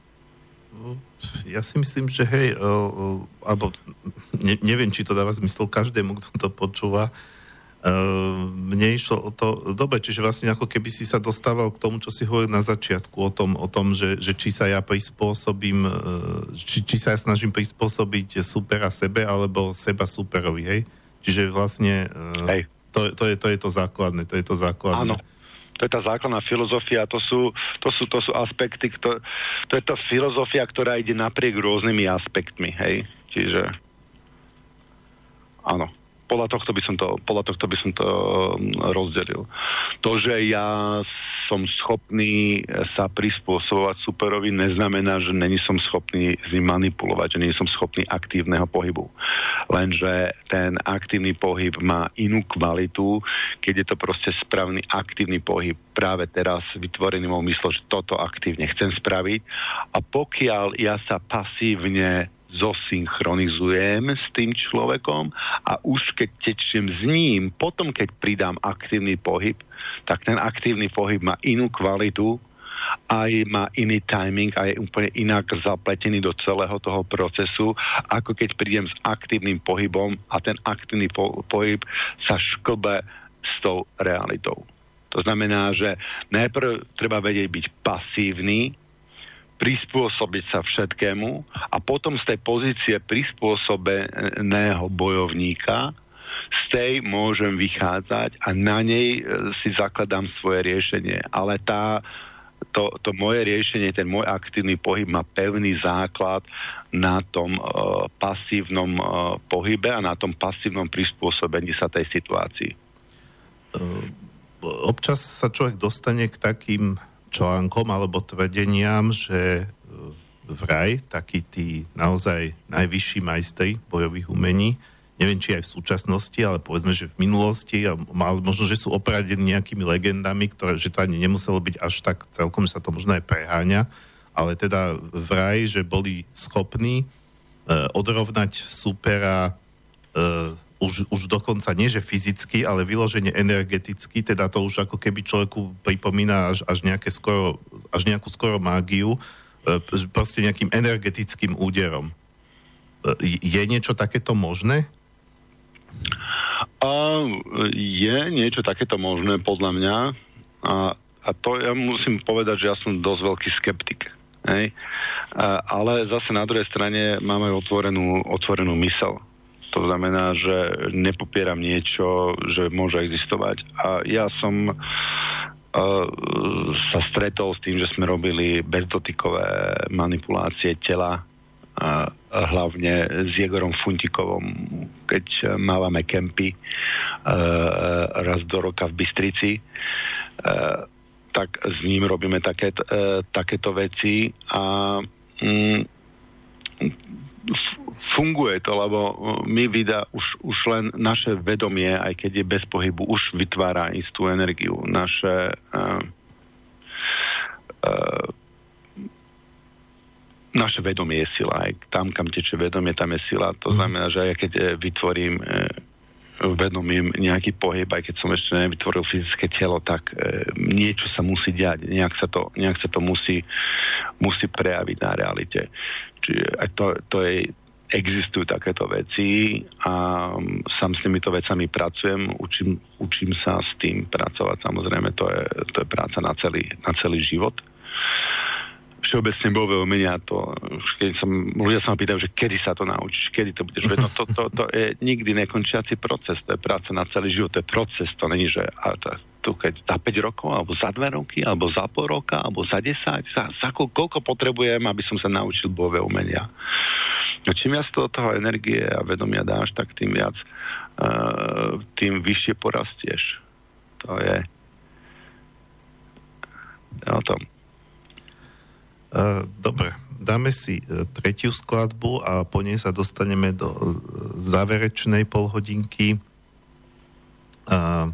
Ja si myslím, že hej, alebo ne, neviem, či to dáva zmysel každému, kto to počúva, mne išlo o to dobre, čiže vlastne ako keby si sa dostával k tomu, čo si hovoril na začiatku, o tom, o tom že, že či sa ja prispôsobím, e, či, či sa ja snažím prispôsobiť supera sebe, alebo seba superovi, hej? Čiže vlastne e, hej. To, to, je, to je to základné, to je to základné. Áno. To je tá základná filozofia, to sú, to sú, to sú aspekty, to, to je tá filozofia, ktorá ide napriek rôznymi aspektmi, hej. Čiže áno podľa tohto by som to, podľa tohto by som to mm, rozdelil. To, že ja som schopný sa prispôsobovať superovi, neznamená, že není som schopný s ním manipulovať, že nie som schopný aktívneho pohybu. Lenže ten aktívny pohyb má inú kvalitu, keď je to proste správny aktívny pohyb. Práve teraz vytvorený môj myslo, že toto aktívne chcem spraviť a pokiaľ ja sa pasívne zosynchronizujem s tým človekom a už keď tečiem s ním, potom keď pridám aktívny pohyb, tak ten aktívny pohyb má inú kvalitu, aj má iný timing a je úplne inak zapletený do celého toho procesu, ako keď prídem s aktívnym pohybom a ten aktívny po- pohyb sa šklbe s tou realitou. To znamená, že najprv treba vedieť byť pasívny, prispôsobiť sa všetkému a potom z tej pozície prispôsobeného bojovníka z tej môžem vychádzať a na nej e, si zakladám svoje riešenie. Ale tá, to, to moje riešenie, ten môj aktívny pohyb má pevný základ na tom uh, pasívnom uh, pohybe a na tom pasívnom prispôsobení sa tej situácii. Občas sa človek dostane k takým článkom alebo tvrdeniam, že e, vraj takí tí naozaj najvyšší majstri bojových umení, neviem či aj v súčasnosti, ale povedzme, že v minulosti, a možno, že sú opradení nejakými legendami, ktoré, že to ani nemuselo byť až tak celkom, že sa to možno aj preháňa, ale teda vraj, že boli schopní uh, odrovnať supera uh, už, už dokonca nie, že fyzicky, ale vyloženie energeticky, teda to už ako keby človeku pripomína až, až, nejaké skoro, až nejakú skoro mágiu, e, proste nejakým energetickým úderom. E, je niečo takéto možné? A, je niečo takéto možné podľa mňa a, a to ja musím povedať, že ja som dosť veľký skeptik. Hej? A, ale zase na druhej strane máme otvorenú, otvorenú mysel. To znamená, že nepopieram niečo, že môže existovať. A ja som uh, sa stretol s tým, že sme robili bezdotykové manipulácie tela a hlavne s Jegorom Funtikovom, keď mávame kempy uh, raz do roka v Bystrici, tak s ním robíme také, takéto veci a um, funguje to, lebo my vida už, už len naše vedomie, aj keď je bez pohybu, už vytvára istú energiu. Naše uh, uh, naše vedomie je sila. Aj tam, kam teče vedomie, tam je sila. To mhm. znamená, že aj keď uh, vytvorím vedomím nejaký pohyb, aj keď som ešte nevytvoril fyzické telo, tak niečo sa musí diať, nejak sa to, nejak sa to musí, musí prejaviť na realite. Čiže to, to je, existujú takéto veci a sám s týmito vecami pracujem, učím, učím sa s tým pracovať, samozrejme to je, to je práca na celý, na celý život. Všeobecne bojové umenia, to, keď som, ľudia sa ma pýtajú, že kedy sa to naučíš, kedy to budeš no to, to, to je nikdy nekončiaci proces, to je práca na celý život, to je proces, to není, že a to, tu keď za 5 rokov, alebo za 2 roky, alebo za pol roka, alebo za 10, za, za koľko potrebujem, aby som sa naučil bojové umenia. No čím viac toho, toho energie a vedomia dáš, tak tým viac uh, tým vyššie porastieš. To je o tom. Uh, dobre, dáme si uh, tretiu skladbu a po nej sa dostaneme do záverečnej polhodinky. Uh,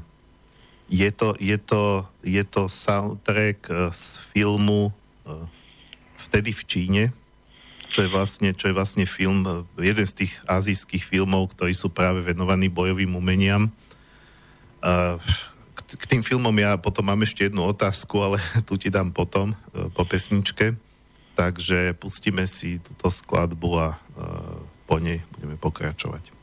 je to, je to, je to soundtrack uh, z filmu uh, Vtedy v Číne, čo je vlastne, čo je vlastne film, jeden z tých azijských filmov, ktorí sú práve venovaní bojovým umeniam. K, tým filmom ja potom mám ešte jednu otázku, ale tu ti dám potom, po pesničke. Takže pustíme si túto skladbu a po nej budeme pokračovať.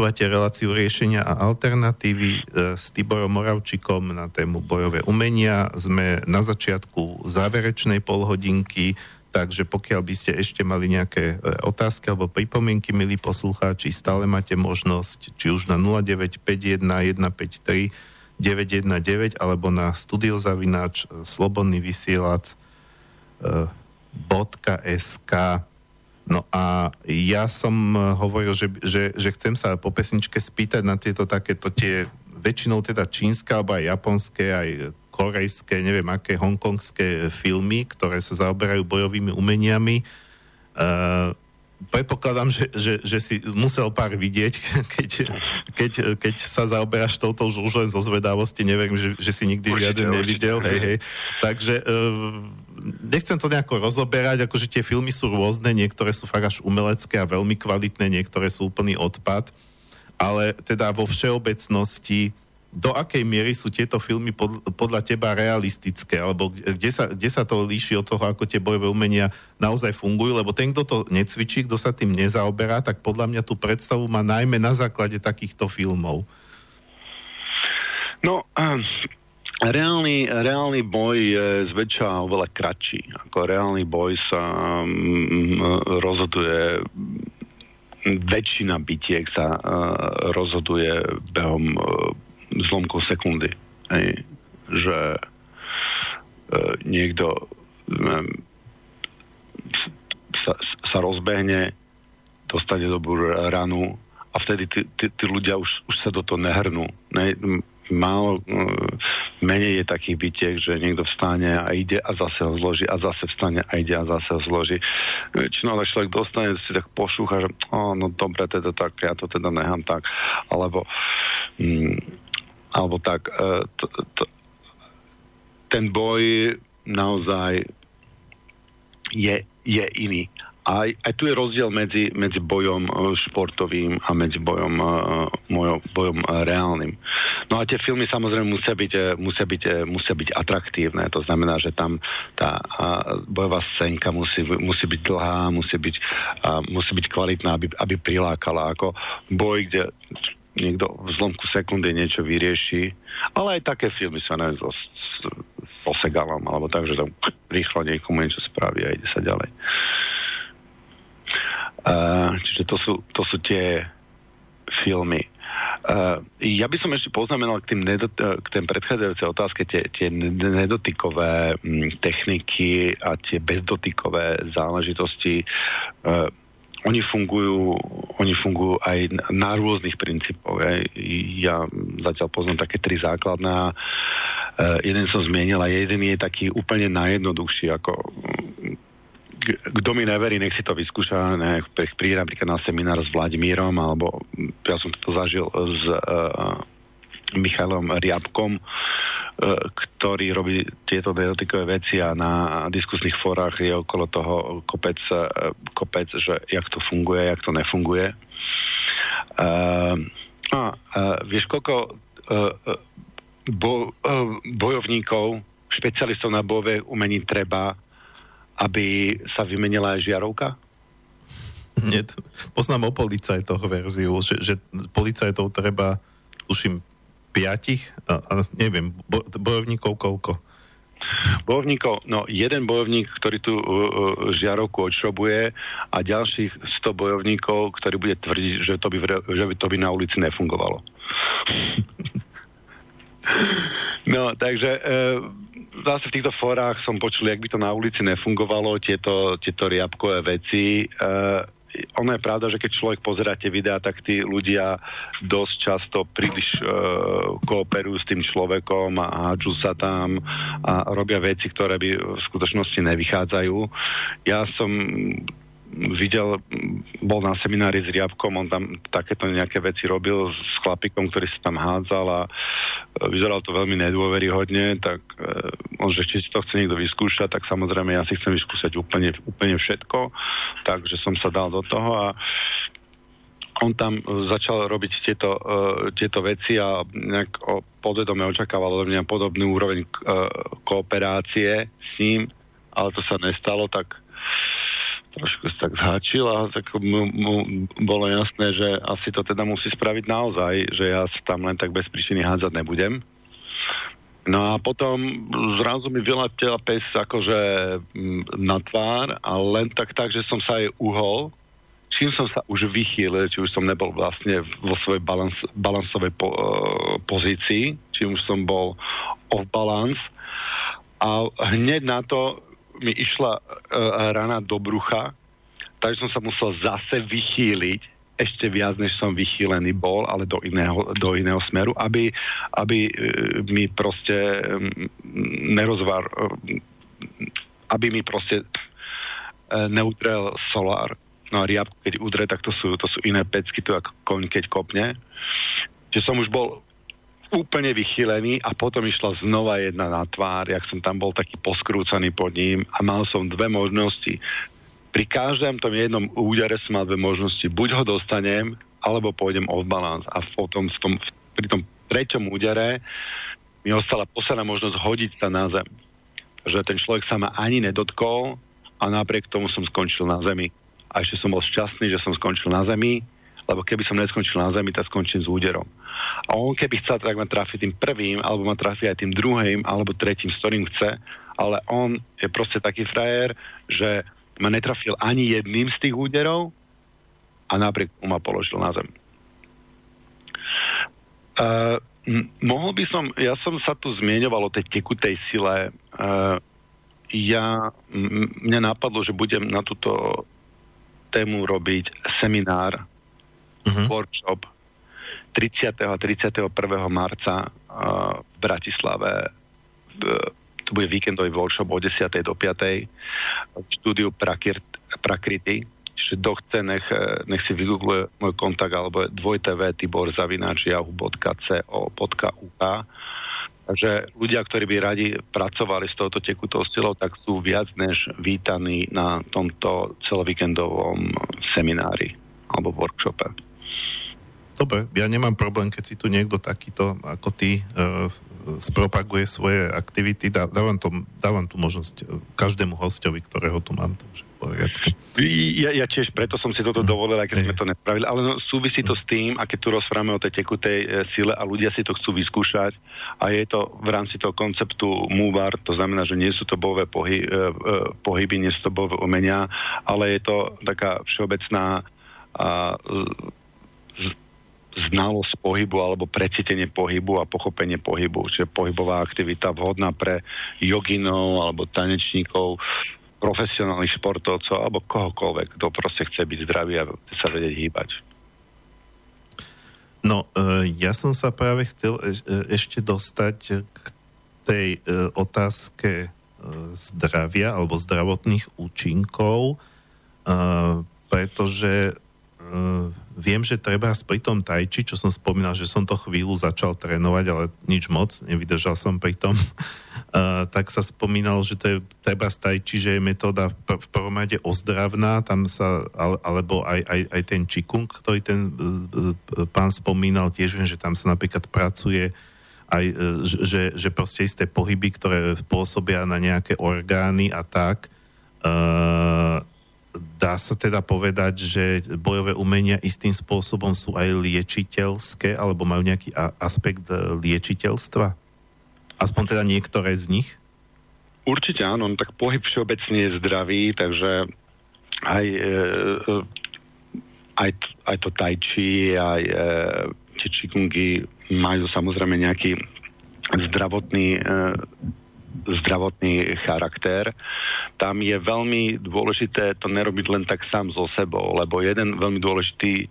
Počúvate reláciu riešenia a alternatívy e, s Tiborom Moravčikom na tému bojové umenia. Sme na začiatku záverečnej polhodinky, takže pokiaľ by ste ešte mali nejaké e, otázky alebo pripomienky, milí poslucháči, stále máte možnosť či už na 0951 153 919 alebo na studiozavináč e, slobodný vysielač .sk No a ja som eh, hovoril, že, že, že chcem sa po pesničke spýtať na tieto takéto tie väčšinou teda čínske alebo aj japonské, aj korejské, neviem aké, hongkongské filmy, ktoré sa zaoberajú bojovými umeniami. Uh, predpokladám, že, že, že si musel pár vidieť, keď, keď, keď sa zaoberáš touto už len zo zvedavosti, neviem, že, že si nikdy určite, žiaden nevidel. Hej, hej. Takže uh, nechcem to nejako rozoberať, akože tie filmy sú rôzne, niektoré sú fakt až umelecké a veľmi kvalitné, niektoré sú úplný odpad, ale teda vo všeobecnosti do akej miery sú tieto filmy pod, podľa teba realistické, alebo kde sa, kde sa to líši od toho, ako tie bojové umenia naozaj fungujú, lebo ten, kto to necvičí, kto sa tým nezaoberá, tak podľa mňa tú predstavu má najmä na základe takýchto filmov. No, um, Reálny, reálny boj je zväčša oveľa kratší. Ako reálny boj sa um, rozhoduje väčšina bitiek sa uh, rozhoduje behom uh, zlomkov sekundy. Hej. Že uh, niekto um, sa, sa rozbehne, dostane dobrú ranu a vtedy tí, tí ľudia už, už sa do toho nehrnú. Ne? Málo, mm, menej je takých bytiek, že niekto vstane a ide a zase ho zloží a zase vstane a ide a zase ho zloží. Väčšinou ale človek dostane, si tak pošúcha, že oh, no dobre, teda tak, ja to teda nechám tak, alebo mm, alebo tak uh, t, t, ten boj naozaj je, je iný. Aj, aj tu je rozdiel medzi, medzi bojom e, športovým a medzi bojom, mojom, bojom e, reálnym. No a tie filmy samozrejme musia byť, e, musia byť, musia byť atraktívne. To znamená, že tam tá bojová scénka musí, musí byť dlhá, musí byť, musí byť kvalitná, aby, aby prilákala. Ako boj, kde niekto v zlomku sekundy niečo vyrieši. Ale aj také filmy sa neviem, so, s posegalom, alebo tak, že tam rýchlo niekomu niečo spraví a ide sa ďalej. Čiže to sú, to sú tie filmy. Uh, ja by som ešte poznamenal k tým, nedot- k tým predchádzajúcej otázke tie, tie nedotykové m, techniky a tie bezdotykové záležitosti. Uh, oni fungujú, oni fungujú aj na rôznych princípoch. Aj. Ja zatiaľ poznám také tri základné. Uh, jeden som zmienil a jeden je taký úplne najjednoduchší, ako kto mi neverí, nech si to vyskúša, nech príde napríklad na seminár s Vladimírom, alebo ja som to zažil s uh, Michalom Riabkom, uh, ktorý robí tieto dotykové veci a na diskusných forách je okolo toho kopec, uh, kopec že jak to funguje, jak to nefunguje. A vieš, koľko bo, bojovníkov, špecialistov na bojové umení treba aby sa vymenila aj žiarovka? Nie, poznám o policajtoch verziu, že, že policajtov treba, tuším, piatich, a, a neviem, bo, bojovníkov koľko? Bojovníkov, no jeden bojovník, ktorý tú uh, uh, žiarovku odšrobuje a ďalších 100 bojovníkov, ktorí bude tvrdiť, že to by, že by to by na ulici nefungovalo. no, takže uh, zase v týchto forách som počul, jak by to na ulici nefungovalo, tieto, tieto riabkové veci. Uh, ono je pravda, že keď človek pozerá tie videá, tak tí ľudia dosť často príliš uh, kooperujú s tým človekom a hádžu sa tam a robia veci, ktoré by v skutočnosti nevychádzajú. Ja som videl, bol na seminári s Riabkom, on tam takéto nejaké veci robil s chlapikom, ktorý sa tam hádzal a e, vyzeral to veľmi nedôveryhodne, tak uh, on, že či to chce niekto vyskúšať, tak samozrejme ja si chcem vyskúšať úplne, úplne všetko, takže som sa dal do toho a on tam začal robiť tieto, uh, tieto veci a nejak o, podvedome očakával od mňa podobnú úroveň uh, kooperácie s ním, ale to sa nestalo, tak trošku tak zháčil a tak mu, mu bolo jasné, že asi to teda musí spraviť naozaj, že ja sa tam len tak bez príčiny hádzať nebudem. No a potom zrazu mi vyletela pes akože mm, na tvár a len tak tak, že som sa jej uhol, čím som sa už vychýlil, či už som nebol vlastne vo svojej balans, balansovej po, uh, pozícii, či už som bol off balance a hneď na to mi išla uh, rana do brucha, takže som sa musel zase vychýliť ešte viac, než som vychýlený bol, ale do iného, do iného smeru, aby, aby uh, mi proste nerozvar, uh, aby mi proste uh, neutrel solár. No a riabku, keď udre, tak to sú, to sú iné pecky, to ako koň, keď kopne. Čiže som už bol úplne vychylený a potom išla znova jedna na tvár, jak som tam bol taký poskrúcaný pod ním a mal som dve možnosti. Pri každom tom jednom údere som mal dve možnosti. Buď ho dostanem, alebo pôjdem off balance. A potom v tom, pri tom treťom údere mi ostala posledná možnosť hodiť sa na zem. Že ten človek sa ma ani nedotkol a napriek tomu som skončil na zemi. A ešte som bol šťastný, že som skončil na zemi, lebo keby som neskončil na zemi, tak skončím s úderom. A on keby chcel, tak ma trafi tým prvým, alebo ma trafi aj tým druhým, alebo tretím, s ktorým chce, ale on je proste taký frajer, že ma netrafil ani jedným z tých úderov a napriek tomu ma položil na zem. Uh, mohol by som, ja som sa tu zmieňoval o tej tekutej sile. Uh, ja, m- mňa napadlo, že budem na túto tému robiť seminár, uh-huh. workshop 30. a 31. marca uh, v Bratislave. Uh, to bude víkendový workshop od 10. do 5. v štúdiu Prakir, Prakrity. Čiže kto chce, nech, nech si vygoogluje môj kontakt alebo dvojtv tibor zavinačiahu.co.uk Takže ľudia, ktorí by radi pracovali s touto tekutou stilou, tak sú viac než vítaní na tomto celovíkendovom seminári alebo workshope. Dobre, ja nemám problém, keď si tu niekto takýto ako ty uh, spropaguje svoje aktivity. Dá, dávam, to, dávam tu možnosť e, každému hostovi, ktorého tu mám. Takže v poriadku. Ja, ja tiež preto som si toto dovolil, aj keď sme to nespravili, ale no, súvisí to s tým, a keď tu rozprávame o tej tekutej e, sile a ľudia si to chcú vyskúšať a je to v rámci toho konceptu MUVAR, to znamená, že nie sú to bové pohy, e, e, pohyby, nie sú to bové umenia, ale je to taká všeobecná a, z, znalosť pohybu alebo precítenie pohybu a pochopenie pohybu, čiže pohybová aktivita vhodná pre joginov alebo tanečníkov, profesionálnych športovcov alebo kohokoľvek, kto proste chce byť zdravý a sa vedieť hýbať. No, e, ja som sa práve chcel e, ešte dostať k tej e, otázke zdravia alebo zdravotných účinkov, pretože viem, že treba pri tom tajči, čo som spomínal, že som to chvíľu začal trénovať, ale nič moc, nevydržal som pri tom, uh, tak sa spomínalo, že to je treba tajči, že je metóda v, prvom rade ozdravná, tam sa, ale, alebo aj, aj, aj ten čikung, ktorý ten uh, pán spomínal, tiež viem, že tam sa napríklad pracuje aj, uh, že, že proste isté pohyby, ktoré pôsobia na nejaké orgány a tak, uh, dá sa teda povedať, že bojové umenia istým spôsobom sú aj liečiteľské, alebo majú nejaký a- aspekt e, liečiteľstva? Aspoň teda niektoré z nich? Určite áno, no tak pohyb všeobecne je zdravý, takže aj, e, e aj, aj to tai chi, aj tie majú samozrejme nejaký zdravotný zdravotný charakter. Tam je veľmi dôležité to nerobiť len tak sám so sebou, lebo jeden veľmi dôležitý e,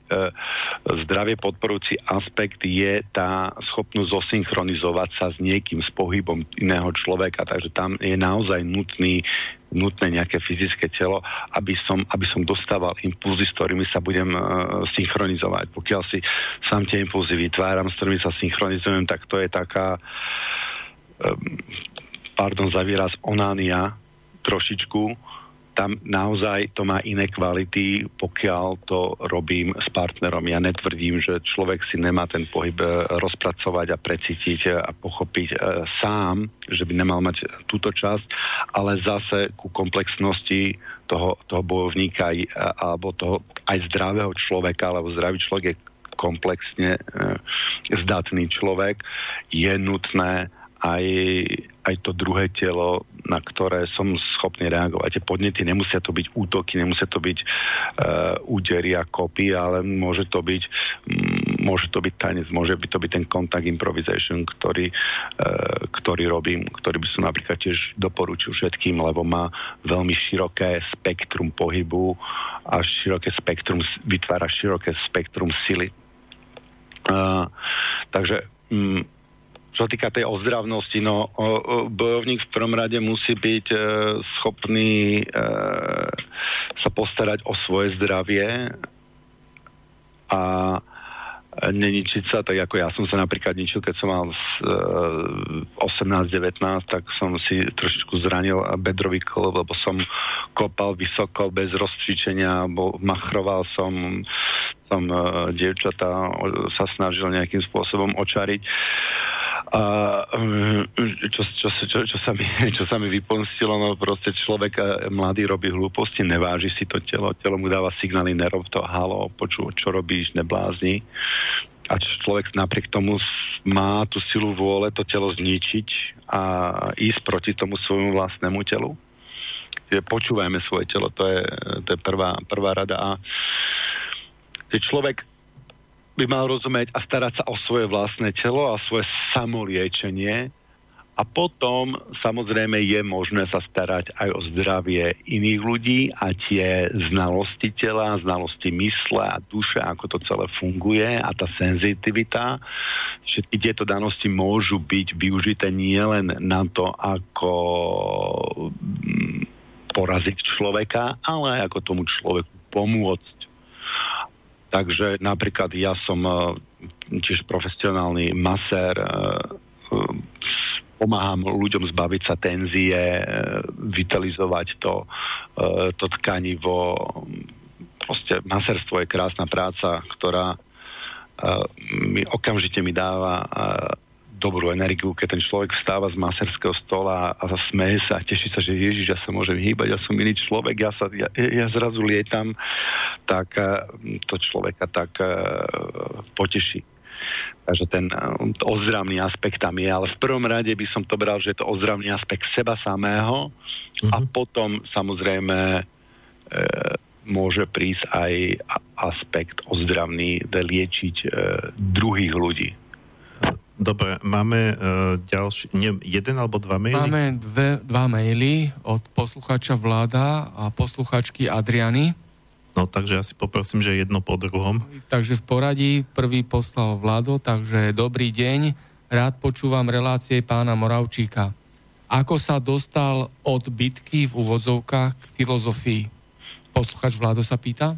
zdravie podporujúci aspekt je tá schopnosť zosynchronizovať sa s niekým, s pohybom iného človeka. Takže tam je naozaj nutný nutné nejaké fyzické telo, aby som, aby som dostával impulzy, s ktorými sa budem uh, synchronizovať. Pokiaľ si sám tie impulzy vytváram, s ktorými sa synchronizujem, tak to je taká pardon za výraz, onánia trošičku, tam naozaj to má iné kvality, pokiaľ to robím s partnerom. Ja netvrdím, že človek si nemá ten pohyb e, rozpracovať a precítiť e, a pochopiť e, sám, že by nemal mať túto časť, ale zase ku komplexnosti toho, toho bojovníka alebo toho aj zdravého človeka, alebo zdravý človek je komplexne zdatný človek, je nutné aj, aj to druhé telo, na ktoré som schopný reagovať. Tie podnety nemusia to byť útoky, nemusia to byť uh, údery a kopy, ale môže to byť mm, môže to byť tanec, môže by to byť ten contact improvisation, ktorý, uh, ktorý robím, ktorý by som napríklad tiež doporučil všetkým, lebo má veľmi široké spektrum pohybu a široké spektrum, vytvára široké spektrum sily. Uh, takže um, čo týka tej ozdravnosti, no bojovník v prvom rade musí byť e, schopný e, sa postarať o svoje zdravie a neničiť sa, tak ako ja som sa napríklad ničil, keď som mal e, 18-19, tak som si trošičku zranil bedrový kol, lebo som kopal vysoko bez rozcvičenia, bo machroval som, som e, dievčatá sa snažil nejakým spôsobom očariť. A čo, čo, čo, čo, sa mi, čo sa mi vypomstilo, no proste človek e, mladý robí hlúposti, neváži si to telo, telo mu dáva signály, nerob to, halo, poču, čo robíš, neblázni. A človek napriek tomu má tú silu vôle to telo zničiť a ísť proti tomu svojmu vlastnému telu. Počúvajme svoje telo, to je, to je prvá, prvá rada. A človek by mal rozumieť a starať sa o svoje vlastné telo a svoje samoliečenie a potom samozrejme je možné sa starať aj o zdravie iných ľudí a tie znalosti tela, znalosti mysle a duše, ako to celé funguje a tá senzitivita. Všetky tieto danosti môžu byť využité nielen na to, ako mm, poraziť človeka, ale ako tomu človeku pomôcť Takže napríklad ja som e, tiež profesionálny masér, e, e, pomáham ľuďom zbaviť sa tenzie, vitalizovať to, to tkanivo. Proste maserstvo je krásna práca, ktorá mi okamžite mi dáva dobrú energiu, keď ten človek vstáva z maserského stola a smeje sa a teší sa, že Ježiš, ja sa môžem hýbať, ja som iný človek, ja, sa, ja, ja zrazu lietam, tak eh, to človeka tak uh, poteší. Takže ten uh, ozdravný aspekt tam je, ale v prvom rade by som to bral, že je to ozdravný aspekt seba samého uh-huh. a mhm. potom samozrejme uh, môže prísť aj aspekt ozdravný, liečiť uh, druhých ľudí. Dobre, máme uh, ďalší, nie, jeden alebo dva maily? Máme dve, dva maily od posluchača Vláda a posluchačky Adriany. No, takže ja si poprosím, že jedno po druhom. Takže v poradí prvý poslal Vlado, takže dobrý deň, rád počúvam relácie pána Moravčíka. Ako sa dostal od bitky v úvodzovkách k filozofii? Posluchač Vlado sa pýta.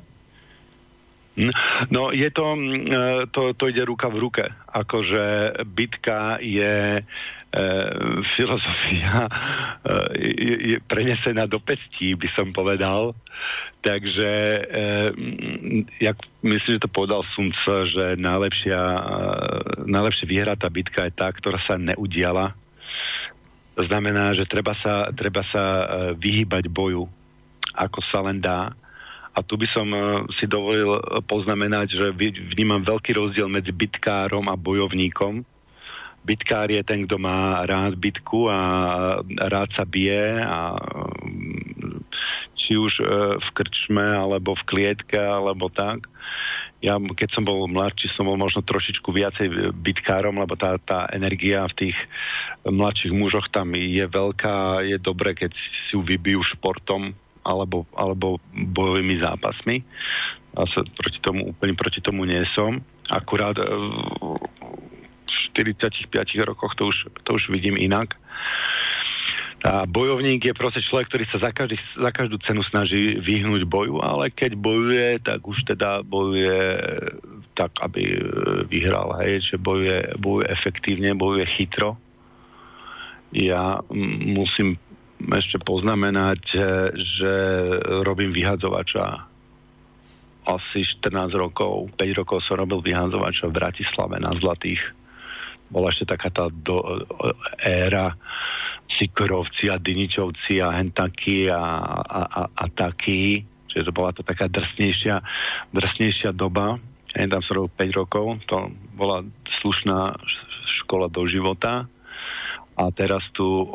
No je to, mm, e, to, to ide ruka v ruke. Akože bitka je e, filozofia e, je, prenesená do pestí, by som povedal. Takže e, jak myslím, že to povedal Sun že najlepšia, e, najlepšia vyhratá bitka je tá, ktorá sa neudiala. To znamená, že treba sa, treba sa e, vyhýbať boju, ako sa len dá a tu by som eh, si dovolil eh, poznamenať, že vnímam veľký rozdiel medzi bitkárom a bojovníkom. Bitkár je ten, kto má rád bitku a rád sa bije a či už eh, v krčme, alebo v klietke, alebo tak. Ja, keď som bol mladší, som bol možno trošičku viacej bitkárom, lebo tá, tá energia v tých mladších mužoch tam je veľká, je dobré, keď si ju vybijú športom, alebo, alebo bojovými zápasmi. A sa proti tomu, úplne proti tomu nie som. Akurát e, v 45 rokoch to už, to už vidím inak. A bojovník je proste človek, ktorý sa za, každý, za každú cenu snaží vyhnúť boju, ale keď bojuje, tak už teda bojuje tak, aby e, vyhral, hej, že bojuje, bojuje efektívne, bojuje chytro. Ja musím ešte poznamenať, e, že robím vyhadzovača asi 14 rokov, 5 rokov som robil vyhadzovača v Bratislave na Zlatých. Bola ešte taká tá do, éra Sikorovci a Diničovci a Hentaky a, a, a, a taký. Čiže to bola to taká drsnejšia, drsnejšia doba. Ja tam som robil 5 rokov, to bola slušná škola do života a teraz tu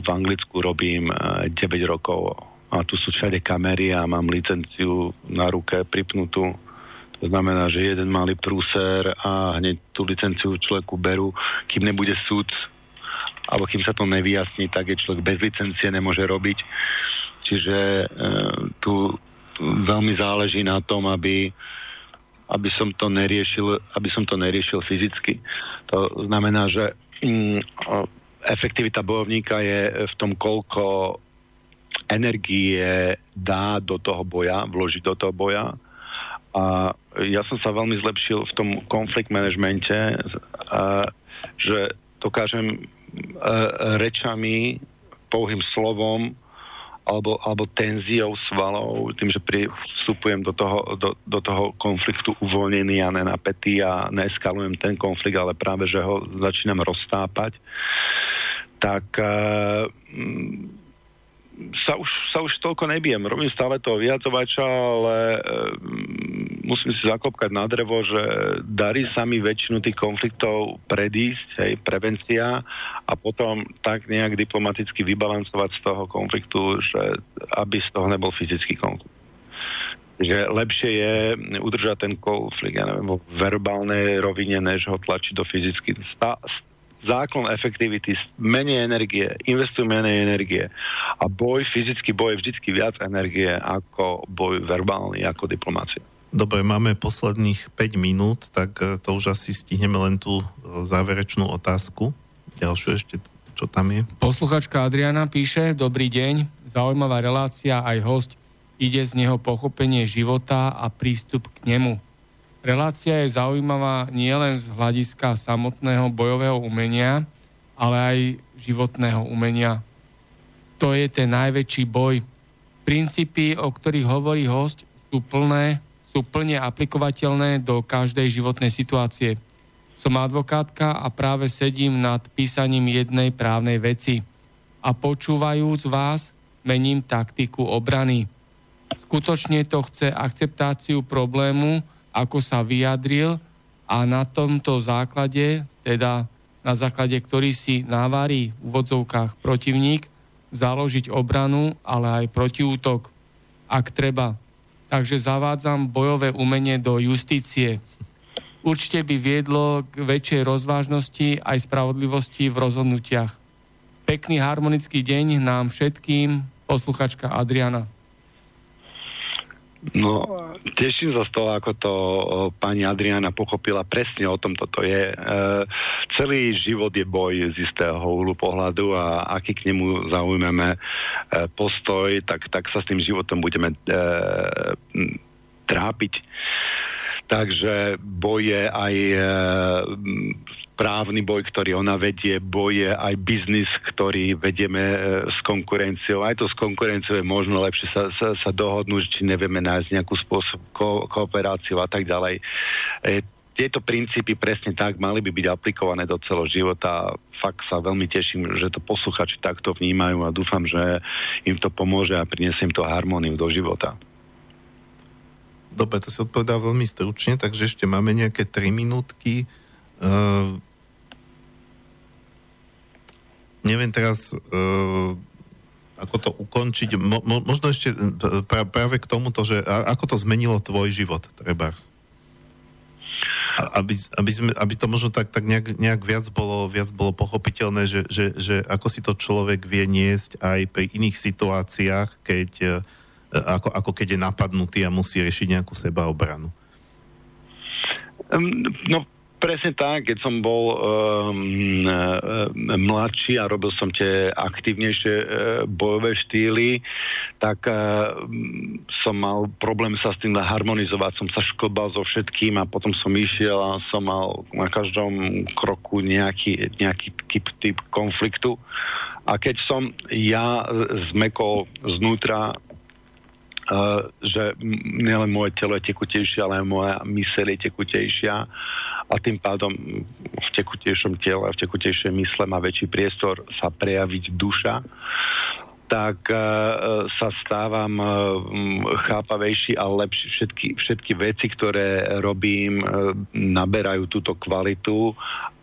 v Anglicku robím 9 e, rokov a tu sú všade kamery a mám licenciu na ruke pripnutú. To znamená, že jeden malý prúser a hneď tú licenciu človeku berú, kým nebude súd alebo kým sa to nevyjasní, tak je človek bez licencie nemôže robiť. Čiže e, tu, veľmi záleží na tom, aby aby som to neriešil, aby som to neriešil fyzicky. To znamená, že mm, efektivita bojovníka je v tom, koľko energie dá do toho boja, vložiť do toho boja. A ja som sa veľmi zlepšil v tom konflikt manažmente, že dokážem rečami, pouhým slovom alebo, alebo tenziou svalov, tým, že pri, vstupujem do toho, do, do toho konfliktu uvoľnený a nenapätý a neeskalujem ten konflikt, ale práve, že ho začínam roztápať, tak uh, sa už, sa už toľko nebijem. Robím stále toho vyjadzovača, ale e, musím si zaklopkať na drevo, že darí sa mi väčšinu tých konfliktov predísť, hej, prevencia a potom tak nejak diplomaticky vybalancovať z toho konfliktu, že aby z toho nebol fyzický konflikt že lepšie je udržať ten konflikt, ja neviem, vo verbálnej rovine, než ho tlačiť do fyzicky. Sta, zákon efektivity, menej energie, investujú menej energie. A boj, fyzický boj je vždycky viac energie ako boj verbálny, ako diplomácia. Dobre, máme posledných 5 minút, tak e, to už asi stihneme len tú e, záverečnú otázku. Ďalšiu ešte, čo tam je. Posluchačka Adriana píše, dobrý deň, zaujímavá relácia, aj host, ide z neho pochopenie života a prístup k nemu Relácia je zaujímavá nielen z hľadiska samotného bojového umenia, ale aj životného umenia. To je ten najväčší boj. Princípy, o ktorých hovorí host, sú plné, sú plne aplikovateľné do každej životnej situácie. Som advokátka a práve sedím nad písaním jednej právnej veci. A počúvajúc vás, mením taktiku obrany. Skutočne to chce akceptáciu problému, ako sa vyjadril a na tomto základe, teda na základe ktorý si návarí v vodzovkách protivník, založiť obranu, ale aj protiútok, ak treba. Takže zavádzam bojové umenie do justície. Určite by viedlo k väčšej rozvážnosti aj spravodlivosti v rozhodnutiach. Pekný harmonický deň nám všetkým, posluchačka Adriana. No, teším sa z toho, ako to pani Adriana pochopila. Presne o tom toto je. E, celý život je boj z istého uhlu pohľadu a aký k nemu zaujmeme e, postoj, tak, tak sa s tým životom budeme e, trápiť. Takže boj je aj e, právny boj, ktorý ona vedie, boj je aj biznis, ktorý vedieme e, s konkurenciou. Aj to s konkurenciou je možno lepšie sa, sa, sa dohodnúť, či nevieme nájsť nejakú spôsob ko, kooperáciu a tak ďalej. E, tieto princípy presne tak mali by byť aplikované do celého života. Fakt sa veľmi teším, že to posluchači takto vnímajú a dúfam, že im to pomôže a priniesie im to harmóniu do života. Dobre, to si odpovedá veľmi stručne, takže ešte máme nejaké 3 minútky. Uh, neviem teraz, uh, ako to ukončiť. Mo, mo, možno ešte pra, práve k tomuto, že a, ako to zmenilo tvoj život, trebárs. Aby, aby, sme, aby to možno tak, tak nejak, nejak viac, bolo, viac bolo pochopiteľné, že, že, že ako si to človek vie niesť aj pri iných situáciách, keď, ako, ako keď je napadnutý a musí riešiť nejakú sebaobranu. Um, no, presne tak, keď som bol um, mladší a robil som tie aktívnejšie uh, bojové štýly, tak uh, som mal problém sa s tým harmonizovať. Som sa škodbal so všetkým a potom som išiel a som mal na každom kroku nejaký, nejaký typ, typ konfliktu. A keď som ja zmekol znútra že nielen moje telo je tekutejšie, ale aj moja myseľ je tekutejšia. A tým pádom v tekutejšom tele, v tekutejšej mysle má väčší priestor sa prejaviť duša tak uh, sa stávam uh, chápavejší a lepší. Všetky, všetky veci, ktoré robím, uh, naberajú túto kvalitu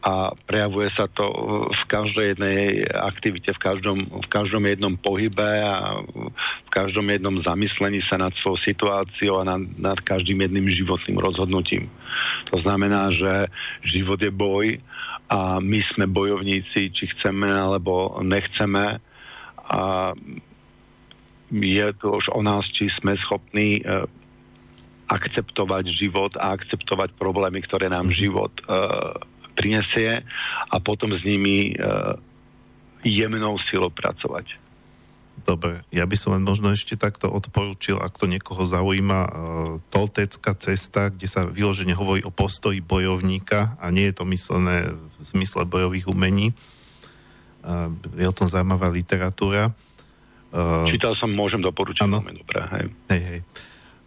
a prejavuje sa to v každej jednej aktivite, v každom, v každom jednom pohybe a v každom jednom zamyslení sa nad svojou situáciou a nad, nad každým jedným životným rozhodnutím. To znamená, že život je boj a my sme bojovníci, či chceme alebo nechceme a je to už o nás, či sme schopní uh, akceptovať život a akceptovať problémy, ktoré nám život uh, prinesie a potom s nimi uh, jemnou silou pracovať. Dobre, ja by som len možno ešte takto odporúčil, ak to niekoho zaujíma, uh, Toltecká cesta, kde sa vyložene hovorí o postoji bojovníka a nie je to myslené v zmysle bojových umení. Je o tom zaujímavá literatúra. Čítal som, môžem doporučiť. Áno. Dobré, hej. Hej, hej.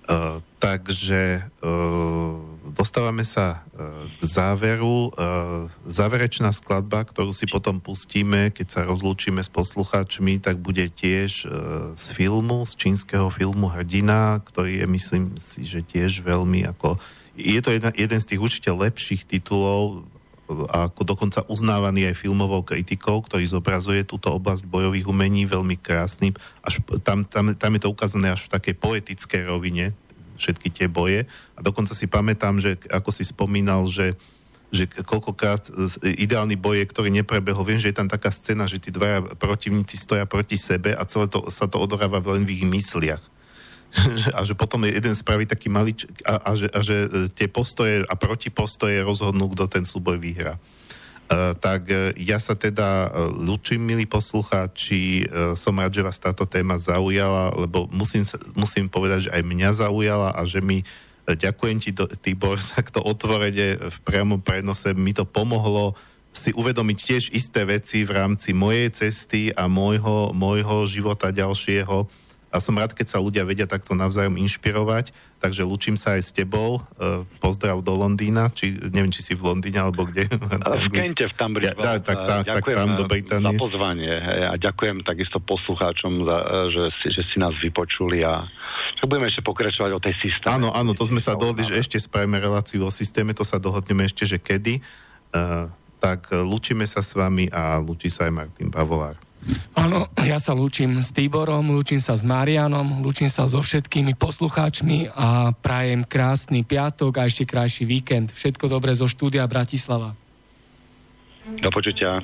Uh, takže uh, dostávame sa uh, k záveru. Uh, záverečná skladba, ktorú si potom pustíme, keď sa rozlúčime s poslucháčmi, tak bude tiež uh, z filmu, z čínskeho filmu Hrdina, ktorý je, myslím si, že tiež veľmi ako... Je to jedna, jeden z tých určite lepších titulov a ako dokonca uznávaný aj filmovou kritikou, ktorý zobrazuje túto oblasť bojových umení veľmi krásnym. Až tam, tam, tam je to ukázané až v takej poetickej rovine, všetky tie boje. A dokonca si pamätám, že ako si spomínal, že že koľkokrát ideálny boj je, ktorý neprebehol. Viem, že je tam taká scéna, že tí dvaja protivníci stoja proti sebe a celé to, sa to odohráva len v ich mysliach. A že potom jeden spraví taký malý a, a, že, a že e, tie postoje a protipostoje rozhodnú, kto ten súboj vyhrá. Uh, tak uh, ja sa teda ľúčim, milí poslucháči, uh, som rád, že vás táto téma zaujala, lebo musím, musím povedať, že aj mňa zaujala a že mi uh, ďakujem ti, do, Tibor, takto otvorene v priamom prenose. Mi to pomohlo si uvedomiť tiež isté veci v rámci mojej cesty a môjho, môjho života ďalšieho a som rád, keď sa ľudia vedia takto navzájom inšpirovať, takže lučím sa aj s tebou. E, pozdrav do Londýna, či neviem, či si v Londýne alebo kde. V Kente v Tambridge. Ja, tak, tak, tak, tam do Británie. za pozvanie a ďakujem takisto poslucháčom, za, že, si, že si nás vypočuli a že budeme ešte pokračovať o tej systéme. Áno, áno, to sme sa dohodli, že ešte spravíme reláciu o systéme, to sa dohodneme ešte, že kedy. Uh, tak lučíme sa s vami a lučí sa aj Martin Pavolár. Áno, ja sa lúčim s Tiborom, lúčim sa s Marianom, lúčim sa so všetkými poslucháčmi a prajem krásny piatok a ešte krajší víkend. Všetko dobré zo štúdia Bratislava. Do počutia.